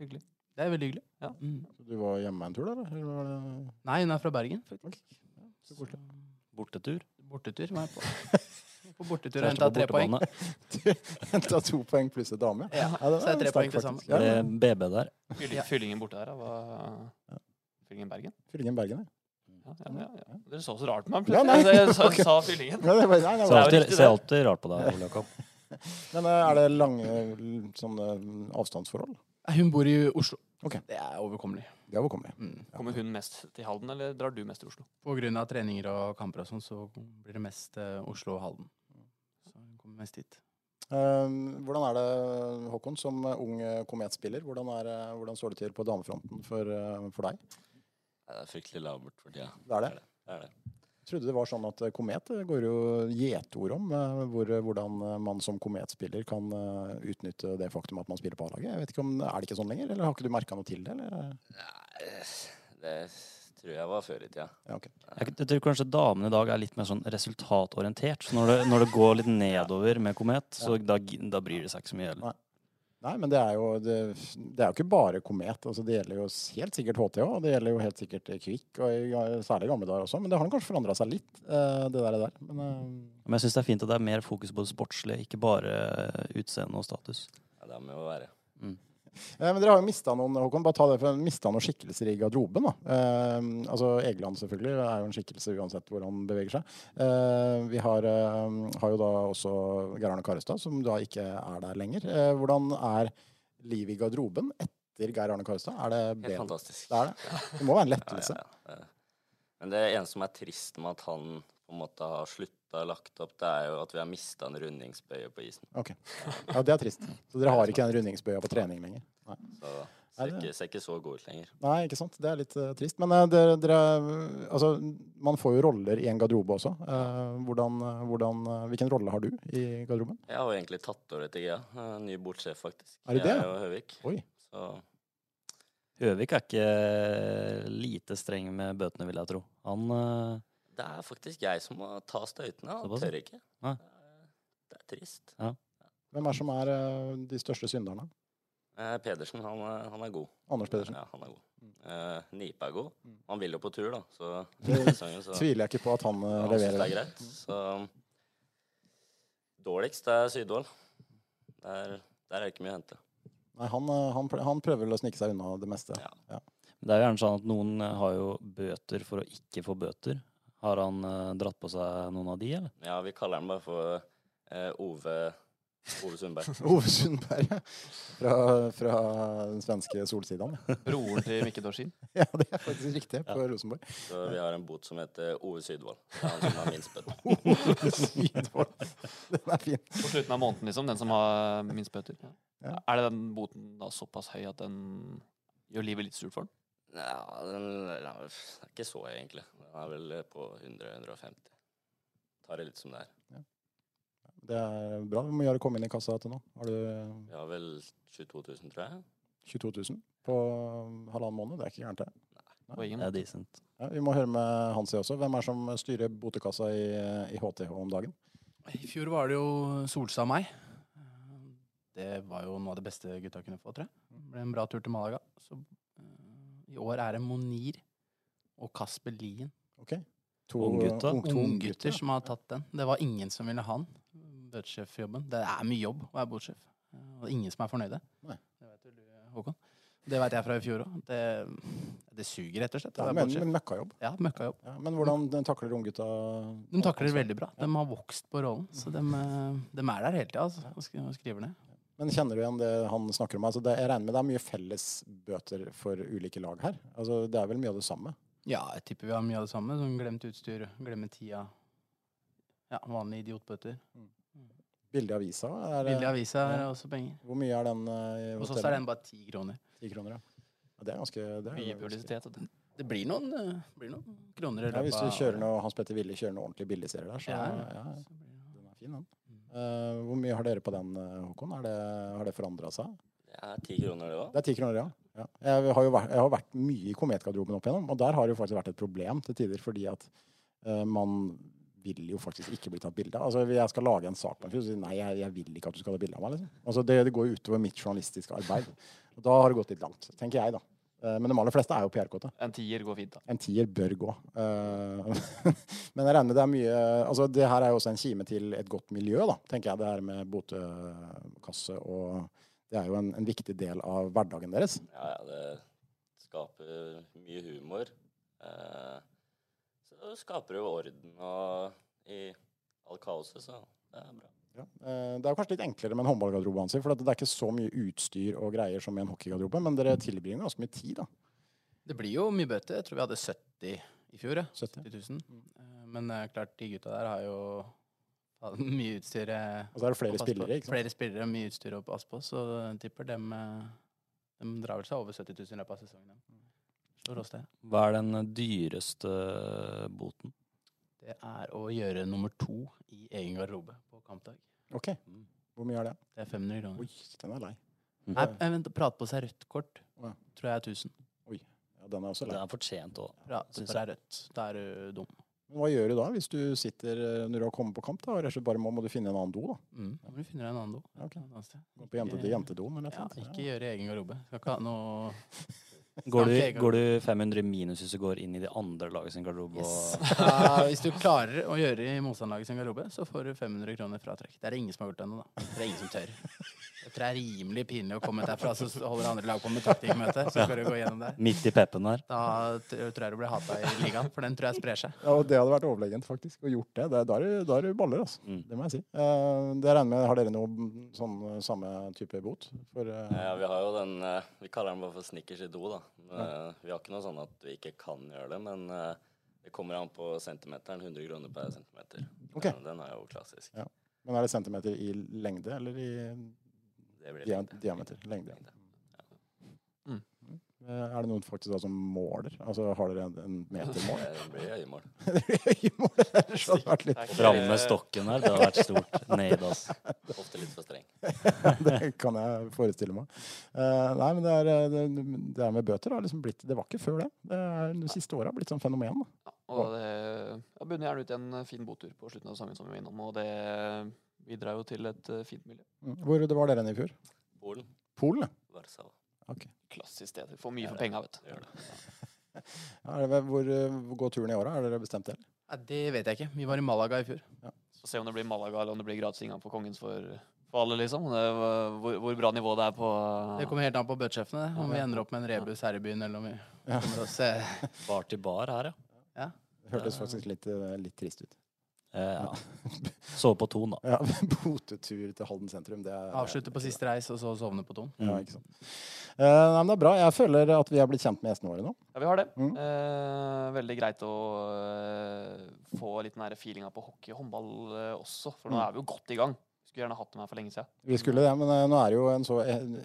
Hyggelig. Det er veldig hyggelig. Ja. Mm. Så Du var hjemme en tur, da? eller? eller? var det- Nei, hun er fra Bergen, faktisk. så borte. Bortetur. Bortetur var jeg på. På bortetur og henta tre poeng. Henta to poeng pluss en dame. Ja, Ja, det så er det tre poeng til sammen. Ja, ja. BB der. Fyllingen borte der, da. Var Fyllingen Bergen? Fyllingen Bergen, ja. Ja, ja, ja, ja. Dere så så rart på meg Ja, plutselig. nei. Jeg sa, Ok. sa Fyllingen. ja Ser alltid, riktig, ser alltid rart på deg, Ole Jakob. Men eh, er det lange sånne avstandsforhold? Hun bor i Oslo. Okay. Det er overkommelig. Det er overkommelig. Mm. Kommer hun mest til Halden, eller drar du mest til Oslo? På grunn av treninger og kamper og sånn, så blir det mest eh, Oslo og Halden. Mest hit. Eh, hvordan er det, Håkon, som ung eh, kometspiller? Hvordan, er, hvordan står det til på damefronten for, eh, for deg? Det er fryktelig labert for tida. Det er det? Det er det. Jeg trodde det var sånn at eh, komet går jo gjetord om eh, hvor, hvordan eh, man som kometspiller kan eh, utnytte det faktum at man spiller på A-laget. Jeg vet ikke om, Er det ikke sånn lenger, eller har ikke du merka noe til det? Eller? Nei, det tror jeg var før i tida. Ja, okay. Jeg, jeg tror kanskje damene i dag er litt mer sånn resultatorientert. Så når det, når det går litt nedover med Komet, så da, da bryr det seg ikke så mye heller. Nei, men det er jo, det, det er jo ikke bare Komet. Altså, det gjelder jo helt sikkert HTH, og Det gjelder jo helt sikkert Kvikk, og i, særlig gamle dager også. Men det har kanskje forandra seg litt, eh, det der. der. Men uh... Men jeg syns det er fint at det er mer fokus på det sportslige, ikke bare utseende og status. Ja, det må jo være. Eh, Men dere har jo mista noen Håkon, bare ta det, for mista noen skikkelser i garderoben. da. Eh, altså Egeland selvfølgelig er jo en skikkelse uansett hvor han beveger seg. Eh, vi har, eh, har jo da også Geir Arne Karestad, som da ikke er der lenger. Eh, hvordan er livet i garderoben etter Geir Arne Karestad? Er det Helt fantastisk. Det det. Det må være en Ja, lettelse. ja, ja. Men det eneste som er trist med at han på en måte har slutta lagt opp, det er jo at vi har mista en rundingsbøye på isen. Ok. Ja, det er trist. Så dere har ikke den rundingsbøya på trening lenger? Nei. Så Er ser ikke, ser ikke så god ut lenger. Nei, ikke sant. Det er litt uh, trist. Men uh, dere, dere Altså, man får jo roller i en garderobe også. Uh, hvordan, eh, hvordan, hvilken rolle har du i garderoben? Jeg har jo egentlig tatt over etter Gea. Ny bortsjef, faktisk. Er det det? Jeg og Høvik. Oi. Så Høvik er ikke lite streng med bøtene, vil jeg tro. Han det er faktisk jeg som må ta støytene. Han Såpass, tør ikke. Ja. Det er- trist. Ja. Hvem er som er eh, de største synderne? Eh, Pedersen, han, er- han er god. Anders Pedersen? Ja, han er god. Eh, Nipe er god. Mm. Han vil jo på tur, da. Så, Det så Tviler jeg ikke på at han ja, han synes leverer. det er greit. Så dårligst det er Sydvold. Der, der er det ikke mye å hente. Nei, han, eh, han, han prøver vel å snike seg unna det meste. Ja. Det er jo gjerne sånn at noen eh, har jo bøter for å ikke få bøter. Har han eh, dratt på seg noen av de, eller? Ja, vi kaller han bare for eh, Ove, Ove Sundberg. Ove Sundberg ja. fra, fra den svenske Solsidan. Broren til Mikke Dorsin. Ja, det er faktisk riktig på Rosenborg. Så vi har en bot som heter Ove Sydvold. Det er han som har minst Ove Sydvold. Den er fin. På slutten av måneden, liksom. Den som har minst bøter. Ja. Ja. Er det den boten da såpass høy at den gjør livet litt surt for den? Ja, den den er ikke så egentlig. Den er vel på 100-150. Tar det litt som det er. Det er bra. Hvor mye har du kommet inn i kassa til nå? Har du Vi har vel 22 000, tror jeg. 22 000 på halvannen måned? Det er ikke gærent, det. Nei. Det er decent. Ja, vi må høre med Hansi også. Hvem er det som styrer botekassa i, i HTH om dagen? I fjor var det jo Solstad og meg. Det var jo noe av det beste gutta kunne få, tror jeg. Det ble en bra tur til Malaga. Så i år er det Monir og Kasper Lien. Okay. To unggutter ung- Unggutter unggutter. som har tatt den. Det var ingen som ville ha den. Bøtesjefjobben. Det er mye jobb å være båtsjef. Eh, Og er ingen som er fornøyde. Nei. Det vet du, Håkon. Det vet jeg fra i fjor òg. Det, det suger, rett og slett. Det er være men, men møkkajobb. Ja, møkkajobb. Ja, men hvordan takler unggutta De takler det veldig bra. De har vokst på rollen. Så de, eh, de er der hele tida altså, og skriver ned. Men kjenner du igjen det han snakker om? Altså det, jeg regner med det er mye felles bøter for ulike lag her. Altså det er vel mye av det samme? Ja, jeg tipper vi har mye av det samme. Sånn glemt utstyr, glemme tida. Ja, vanlige idiotbøter. Mm. Billig avisa? Er, Billig avisa er ja. også penger. Hvor mye er den? eh, i Hos oss er den bare ti kroner. 10 kroner, ja. ja. Det er ganske det er Mye publisitet. Det. Det blir noen, eh, blir noen kroner i Ja, hvis du kjører noe Hans Petter Wille kjører noe ordentlig billigserie der, så Ja, ja, ja. Så blir det- den er fin, den. Eh, hvor mye har dere på den, eh, Håkon? Det, har det forandra seg? Det er ti kroner, det òg. Det er ti kroner, ja. ja. Jeg, har jo vært, jeg har vært mye i kometgarderoben opp igjennom, og der har det jo faktisk vært et problem til tider, fordi at uh, man vil jo faktisk ikke bli tatt bilde av. Altså, jeg skal lage en sak på en fyr, og si nei, jeg, jeg vil ikke at du skal ta bilde av meg. Liksom. Altså, det, det går jo utover mitt journalistiske arbeid. Og da har det gått litt langt, tenker jeg, da. Eh, men de aller fleste er jo PR-kåte. En tier går fint, da. En tier bør gå. Eh, men jeg regner med det er mye Altså, det her er jo også en kime til et godt miljø, da, tenker jeg. Det her med botekasse og Det er jo en, en viktig del av hverdagen deres. Ja, ja, det skaper mye humor. Så så det skaper jo orden og i all kaoset, så det er bra. Ja. Eh, Det er kanskje litt enklere med en håndballgarderobe, Hansi, for det er ikke så mye utstyr og greier som i en hockeygarderobe, men dere tilbringer ganske mye tid, da. Det blir jo mye bøter. Jeg tror vi hadde 70 i fjor, ja. 70. 70 000. Eh, Men eh, klart, de gutta der har jo mye utstyr Og så er det flere spillere, ikke sant? Flere spillere, mye utstyr å passe på, så jeg tipper dem, de drar vel seg over 70 000 i løpet av sesongen. Hva er den dyreste boten? Det er å gjøre nummer to i egen garderobe på kampdag. Ok. Hvor mye er det? Det er 500 kroner. Oi, den er lei. Nei, jeg venter, prate på seg rødt kort, Ja. tror jeg er 1000. Ja, den er også lei. Den er fortjent òg. Prate på seg rødt. Da er du dum. Men hva gjør du da, hvis du sitter eh, når du har kommet på kamp? da, og rett og slett bare må, må du finne en annen do? da? Mm. Da må du finne deg en annen do. Ja, ok. Et annet sted. Gå på jente, Ikke- jentedoen eller Ja, noe sånt? ikke gjøre egen garderobe. Skal ikke ha noe Går, du- går du 500 minus hvis du går inn i de andre laget sin garderobe? Yes. Ja, hvis du klarer å gjøre i motstanderlaget sin garderobe, så får du 500 kroner fratrekk. Det er det ingen som har gjort ennå, da. Det er ingen som tør. Jeg tror det er rimelig pinlig å komme derfra, så holder andre lag på med taktikkmøte. Så skal du gå gjennom der. Midt i peppen der. Da tror jeg du blir hata i ligaen, for den tror jeg sprer seg. Ja, og Det hadde vært overlegent, faktisk. Å gjort det. det da er du- er baller, altså. Mm. Det må jeg si. Uh, det regner med, Har dere noe sånn samme type bot? For, uh... Ja, vi har jo den eh, Vi kaller den bare for snickers i do, da. Eh, Vi har ikke noe sånn at vi ikke kan gjøre det, men eh, det kommer an på centimeteren. 100 kroner per centimeter. Okay. Den, er jo klassisk. Ja. Men er det centimeter i lengde eller i Det blir diameter? Lengde. Lengde. Eh, Er det noen faktisk da som måler? Altså Har dere en, en metermål? Det blir øyemål. Øyemål? Det hadde vært litt Det er Fram med stokken her. Det hadde vært stort. Ned, altså. Ofte litt for streng. Det kan jeg forestille meg. Uh, nei, men det er, eh, det, det er med bøter har liksom blitt Det var ikke før det. Det er de siste åra blitt sånn fenomen. Da. Ja, og det ja, bunner gjerne ut i en fin botur på slutten av sangen som vi var innom. Og det bidrar jo til et fint miljø. Mm. Hvor det var dere i fjor? Polen. Polen? ja. Warszawa. Klassisk sted. Får mye for penga, vet du. Ja, er hvor, eh, hvor går turen i åra? Har dere bestemt det? Ja, det vet jeg ikke. Vi var i Malaga i fjor. Så se om det blir Malaga eller om det blir gratis inngang på Kongens for, for alle, liksom. Det, er hvor, hvor bra nivå det er på Det kommer helt an på budsjettene, det. Om vi ender opp med en rebus her i byen, eller om vi Ja. kommer oss se... Bar til bar her, ja. Det hørtes faktisk litt, eh, litt trist ut. Eh, ja. Sove på Ton, da. Ja, Botetur til Halden sentrum. Det er, avslutte på siste reis, og så sovne på Ton. Ja, ikke sant. Uh, nei, men det er bra. Jeg føler at vi har blitt kjent med gjestene våre nå. Ja, vi har det. Mm. Uh, veldig greit å uh, få litt den feelinga på hockey og håndball også, for nå Mm. er vi jo godt i gang. Skulle gjerne hatt dem her for lenge siden. Vi skulle det, men eh, nå er det jo en så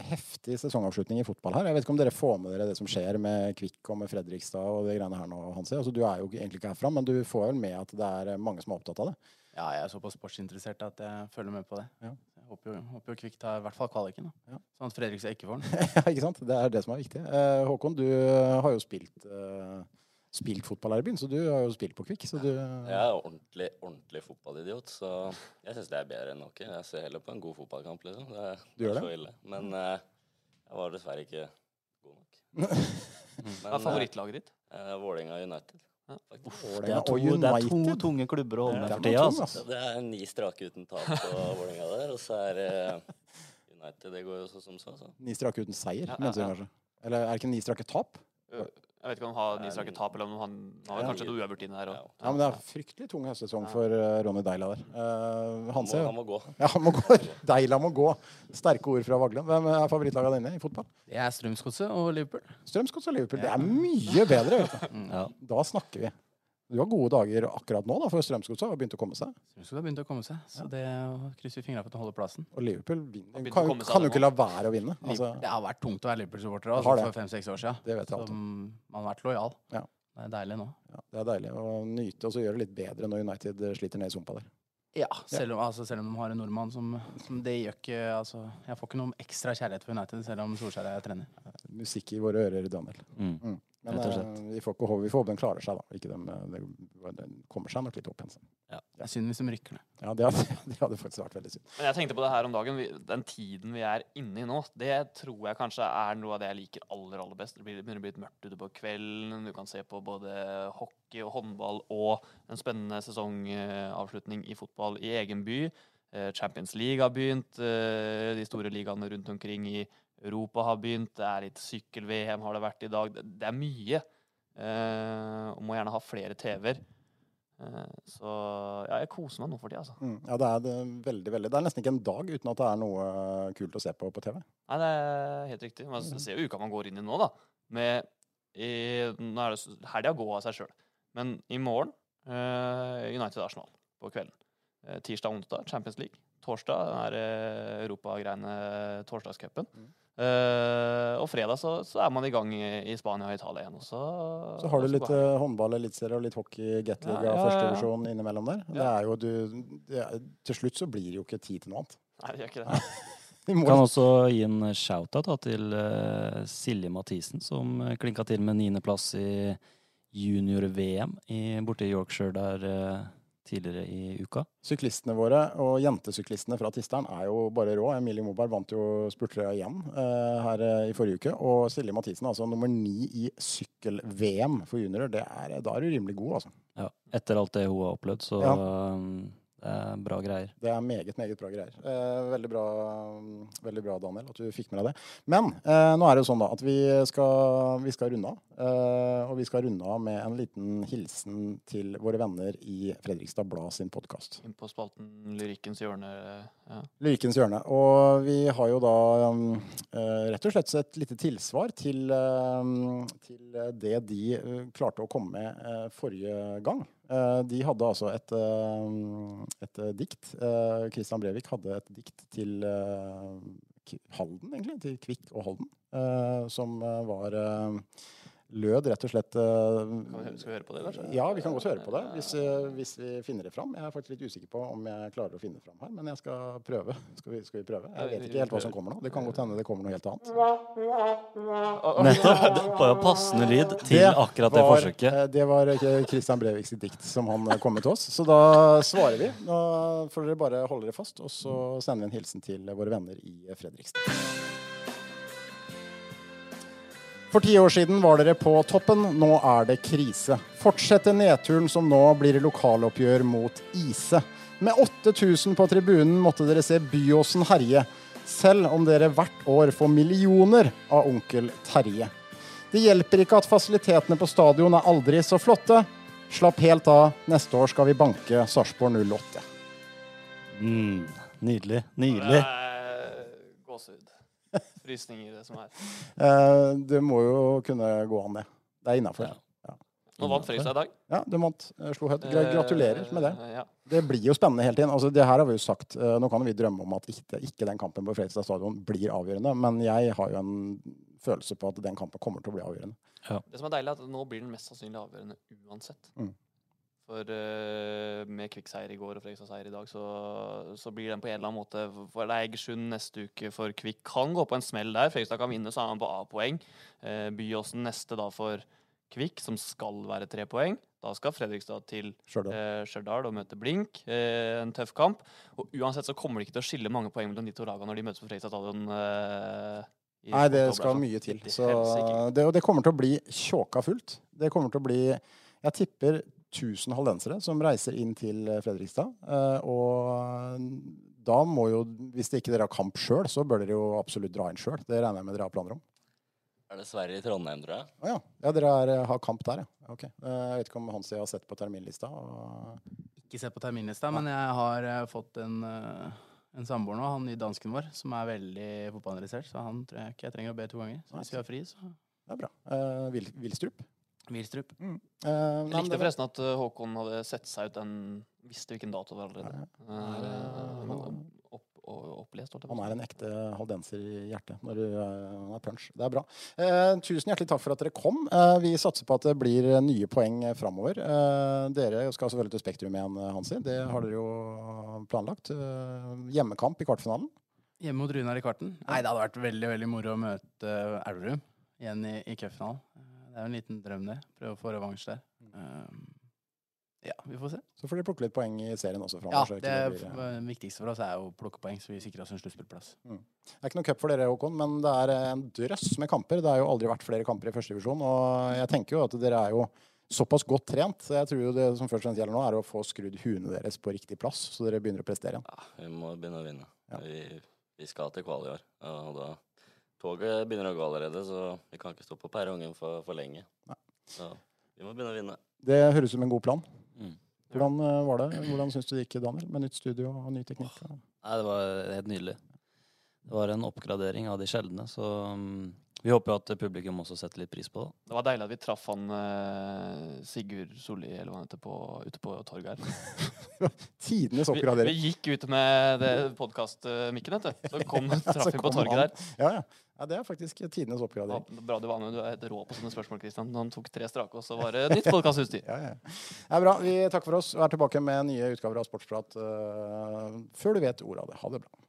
heftig sesongavslutning i fotball her. Jeg vet ikke om dere får med dere det som skjer med Kvikk og med Fredrikstad og det greiene her nå, Hansi. Altså, du er jo egentlig ikke herfra, men du får vel med at det er eh, mange som er opptatt av det. Ja, jeg er såpass sportsinteressert at jeg følger med på det. Ja. Jeg håper jo, håper jo Kvikk tar i hvert fall kvaliken, da. Ja. sånn at Fredrikstad ikke får den. Ja, ikke sant? Det er det som er viktig. Eh, Håkon, du har jo spilt, spilt fotball her i byen, så du har jo spilt på Kvikk. Du Jeg er ordentlig, ordentlig fotballidiot, så jeg syns det er bedre enn hockey. Jeg ser heller på en god fotballkamp, liksom. Det, er- Du gjør det? så ille. Men uh, jeg var dessverre ikke god nok. Hva er favorittlaget ditt? Uh, Vålerenga United. Ja. faktisk. Det er, to, det er to tunge klubber å holde med for tida. Altså. Det er ni strake uten tap på Vålerenga der, og så er uh, United. Det går jo så som så. så. Ni strake uten seier, Ja, ja, mener du kanskje? Eller er det ikke ni strake tap? Jeg vet ikke om han har ni strake tap, eller om han han har Ja. kanskje noe uavgjort inn der. Ja. Og, Ja, men det er fryktelig tung høstsesong for eh, Ronny Deila der. Uh, Han må, han må gå. Ja, han må gå. Deila må gå. Sterke ord fra Vagland. Hvem er favorittlaget dine i fotball? Det er Strømsgodset og Liverpool. Strømsgodset og Liverpool. Det er mye bedre. Vet du. Ja. Da snakker vi. Du har gode dager akkurat nå, da, for Strømsgodset har begynt å komme seg. Strømsgodset har begynt å komme seg, så det krysser vi fingra for at de holder plassen. Og Liverpool vinner. Kan, kan jo ikke la være å vinne. Altså, det har vært tungt å være Liverpool-supporter det. for fem-seks år siden. det vet jeg Så alt man har vært lojal. Ja. Det er deilig nå. Ja, det er deilig å nyte og så gjøre det litt bedre når United sliter ned i sumpa der. Ja, selv om, altså, selv om de har en nordmann som, som det gjør ikke altså, Jeg får ikke noe ekstra kjærlighet for United selv om Solskjær er trener. Musikk i våre ører, Daniel. Mm. Men Rett og eh, vi får ikke håpe, vi får håpe den klarer seg, da. Ikke de eh, det, den kommer seg nok litt opp igjen. Ja. Det er synd hvis de rykker ned. Ja, det hadde, det hadde faktisk vært veldig synd. Men jeg tenkte på det her om dagen. Den tiden vi er inne i nå, det tror jeg kanskje er noe av det jeg liker aller aller best. Det begynner å bli litt mørkt ute på kvelden. Du kan se på både hockey og håndball og en spennende sesongavslutning i fotball i egen by. Eh, Champions League har begynt. De store ligaene rundt omkring i Europa har begynt. Det er litt sykkel-VM har det vært i dag. Det, er mye. Eh, og må gjerne ha flere TV-er. Eh, så ja, jeg koser meg nå for tida, altså. Mm. Ja, det er det veldig, veldig. Det er nesten ikke en dag uten at det er noe eh, kult å se på på TV. Nei, det er helt riktig. Man Mm. ser jo uka man går inn i nå, da. Med i, Nå er det helga gå av seg sjøl. Men i morgen eh, United Arsenal på kvelden. Eh, Tirsdag og onsdag Champions League. Torsdag er der europagreiene torsdagscupen. Mm. Uh, og fredag så, så er man i gang i, i Spania og Italia igjen. Også, så, Så har du litt eh, håndball, eliteserie og litt hockey, Gateliga, Ja, ja, ja, ja. førstedivisjon innimellom der. Det er jo du det er, Til slutt så blir det jo ikke tid til noe annet. Nei, det gjør ikke det. Vi Kan også gi en shout-out til uh, Silje Mathisen, som eh, klinka til med niendeplass i junior-VM borte i Yorkshire der eh, tidligere i uka. Syklistene våre og jentesyklistene fra Tisteren er jo bare rå. Emilie Moberg vant jo Spurtrøya igjen eh, her eh, i forrige uke. Og Silje Mathisen altså nummer ni i sykkel-VM for juniorer. Det er, da er du rimelig god, altså. Ja, etter alt det hun har opplevd, så Ja. um, bra greier. Det er meget, meget bra greier. Eh, veldig, bra, veldig bra, Daniel, at du fikk med deg det. Men eh, nå er det jo sånn da at vi skal, vi skal runde av. Eh, og vi skal runde av med en liten hilsen til våre venner i Fredrikstad Blad sin podkast. Inn på spalten Lyrikkens hjørne. Ja. Lyrikens hjørne. Og vi har jo da eh, rett og slett et lite tilsvar til, um, til det de klarte å komme med eh, forrige gang. Eh, de hadde altså et, um, et eh, dikt. Kristian Brevik hadde et dikt til eh, Halden, egentlig. Til Kvikk og Halden. eh, som eh, var eh, lød rett og slett eh, Kan vi, skal vi høre på det, kanskje? ja, vi kan godt høre på det hvis, eh, hvis vi finner det fram. Jeg er faktisk litt usikker på om jeg klarer å finne det fram her, men jeg skal prøve. Skal vi, skal vi prøve? Jeg vet ikke helt hva som kommer nå. Det kan godt hende det kommer noe helt annet. Nettopp! Det Bare passende lyd til akkurat det forsøket. eh, Det var Christian Breviks dikt som han kom med til oss. Så da svarer vi. Nå får dere bare holde dere fast, og så sender vi en hilsen til våre venner i Fredrikstad. For ti år siden var dere på toppen, nå er det krise. Fortsette nedturen som nå blir lokaloppgjør mot Ise. Med 8000 på tribunen måtte dere se Byåsen herje, selv om dere hvert år får millioner av onkel Terje. Det hjelper ikke at fasilitetene på stadion er aldri så flotte. Slapp helt av, neste år skal vi banke Sarpsborg 08. Mm, nydelig. Nydelig. Frysninger, det som er. Eh, det må jo kunne gå an, det. Det er innafor. Ja. Nå vant Fredrikstad i dag. Ja, du vant. eh, Slo høyt. Gratulerer med det. Eh, Ja. Det blir jo spennende hele tiden. Altså, det her har vi jo sagt. eh, Nå kan vi drømme om at ikke, ikke den kampen på Fredrikstad stadion blir avgjørende, men jeg har jo en følelse på at den kampen kommer til å bli avgjørende. Det som er deilig, er at nå blir den mest sannsynlig avgjørende uansett. Mm. For uh, med Kvikk-seier i går og Fredrikstad-seier i dag, så, så blir den på en eller annen måte For er Egersund neste uke for Kvikk. Kan gå på en smell der. Fredrikstad kan vinne, så er man på A-poeng. Uh, Byåsen neste da for Kvikk, som skal være tre poeng. Da skal Fredrikstad til Stjørdal og møte Blink. Uh, en tøff kamp. Og uansett så kommer det ikke til å skille mange poeng mellom de to lagene når de møtes på Fredrikstad stadion. Nei, det skal altså. mye. Til Så det, og det kommer til å bli tjåka fullt. Det kommer til å bli Jeg tipper 1000 haldensere som reiser inn til eh, Fredrikstad. Eh, og da må jo, hvis det ikke dere har kamp sjøl, så bør dere jo absolutt dra inn sjøl. Det regner jeg med dere har planer om. Er det Sverige i Trondheim, tror jeg? Å ja. ja, dere er, har kamp der, ja. Ok. Eh, Jeg vet ikke om Hansi har sett på terminlista. Og... Ikke sett på terminlista, men jeg har eh, fått en, en samboer nå, han nye dansken vår, som er veldig fotballinteressert. Så han tror jeg ikke jeg trenger å be to ganger. Så hvis vi har fri, så Det er bra. Eh, Vil, Vilstrup. Vilstrup. Mm. Uh, Jeg likte var- forresten at uh, Håkon hadde sett seg ut den Visste hvilken dato det var allerede. Eh, han- opp, og- opplest, holdt jeg på Han er en ekte haldenser i hjertet. Når du, eh, er punch. Det er bra. Eh, tusen hjertelig takk for at dere kom. Eh, vi satser på at det blir eh, nye poeng eh, framover. Eh, dere skal selvfølgelig til Spektrum igjen, eh, Hansi. Det har dere jo planlagt. Eh, hjemmekamp i kvartfinalen. Hjemme mot Runar i kvarten. Nei, det hadde vært veldig veldig moro å møte Elverum igjen i, i cupfinalen. Eh, Det er jo en liten drøm, det. Prøve å få revansj der. Um, ja, vi får se. Så får dere plukke litt poeng i serien også Ja, det det blir, eh, viktigste for oss er å plukke poeng, så vi sikrer oss en sluttspillplass. Det er ikke noe cup for dere, Håkon, men det er en drøss med kamper. Det har jo aldri vært flere kamper i første divisjon, og jeg tenker jo at dere er jo såpass godt trent. Så jeg tror jo det som først og fremst gjelder nå, er å få skrudd huene deres på riktig plass, så dere begynner å prestere igjen. Ja, vi må begynne å vinne. Ja. Vi, vi skal til kvalik i år. Og da Toget begynner å gå allerede, så vi kan ikke stå på perrongen for, for lenge. Nei. Så vi må begynne å vinne. Det høres ut som en god plan. Mm. Hvordan eh, var det? Hvordan syns du det gikk, Daniel? Med nytt studio og ny teknikk? Nei, det var helt nydelig. Det var en oppgradering av de sjeldne, så um, Vi håper jo at publikum også setter litt pris på det. Det var deilig at vi traff han eh, Sigurd Solli eller hva han heter, på, ute på torget her. Tidenes Vi, vi gikk ut med det podkast-mikken, vet du. Så kom, traff Så vi på torget han. der. Ja, ja. ja, det er faktisk tidenes Ja, oppgradering. bra du var med. Du er helt rå på sånne spørsmål, Kristian. Han tok tre strake, og så var det nytt podkastutstyr. Ja, ja. Det er bra. Vi takker for oss og er tilbake med nye utgaver av Sportsprat uh, før du vet ordet av det. Ha det bra.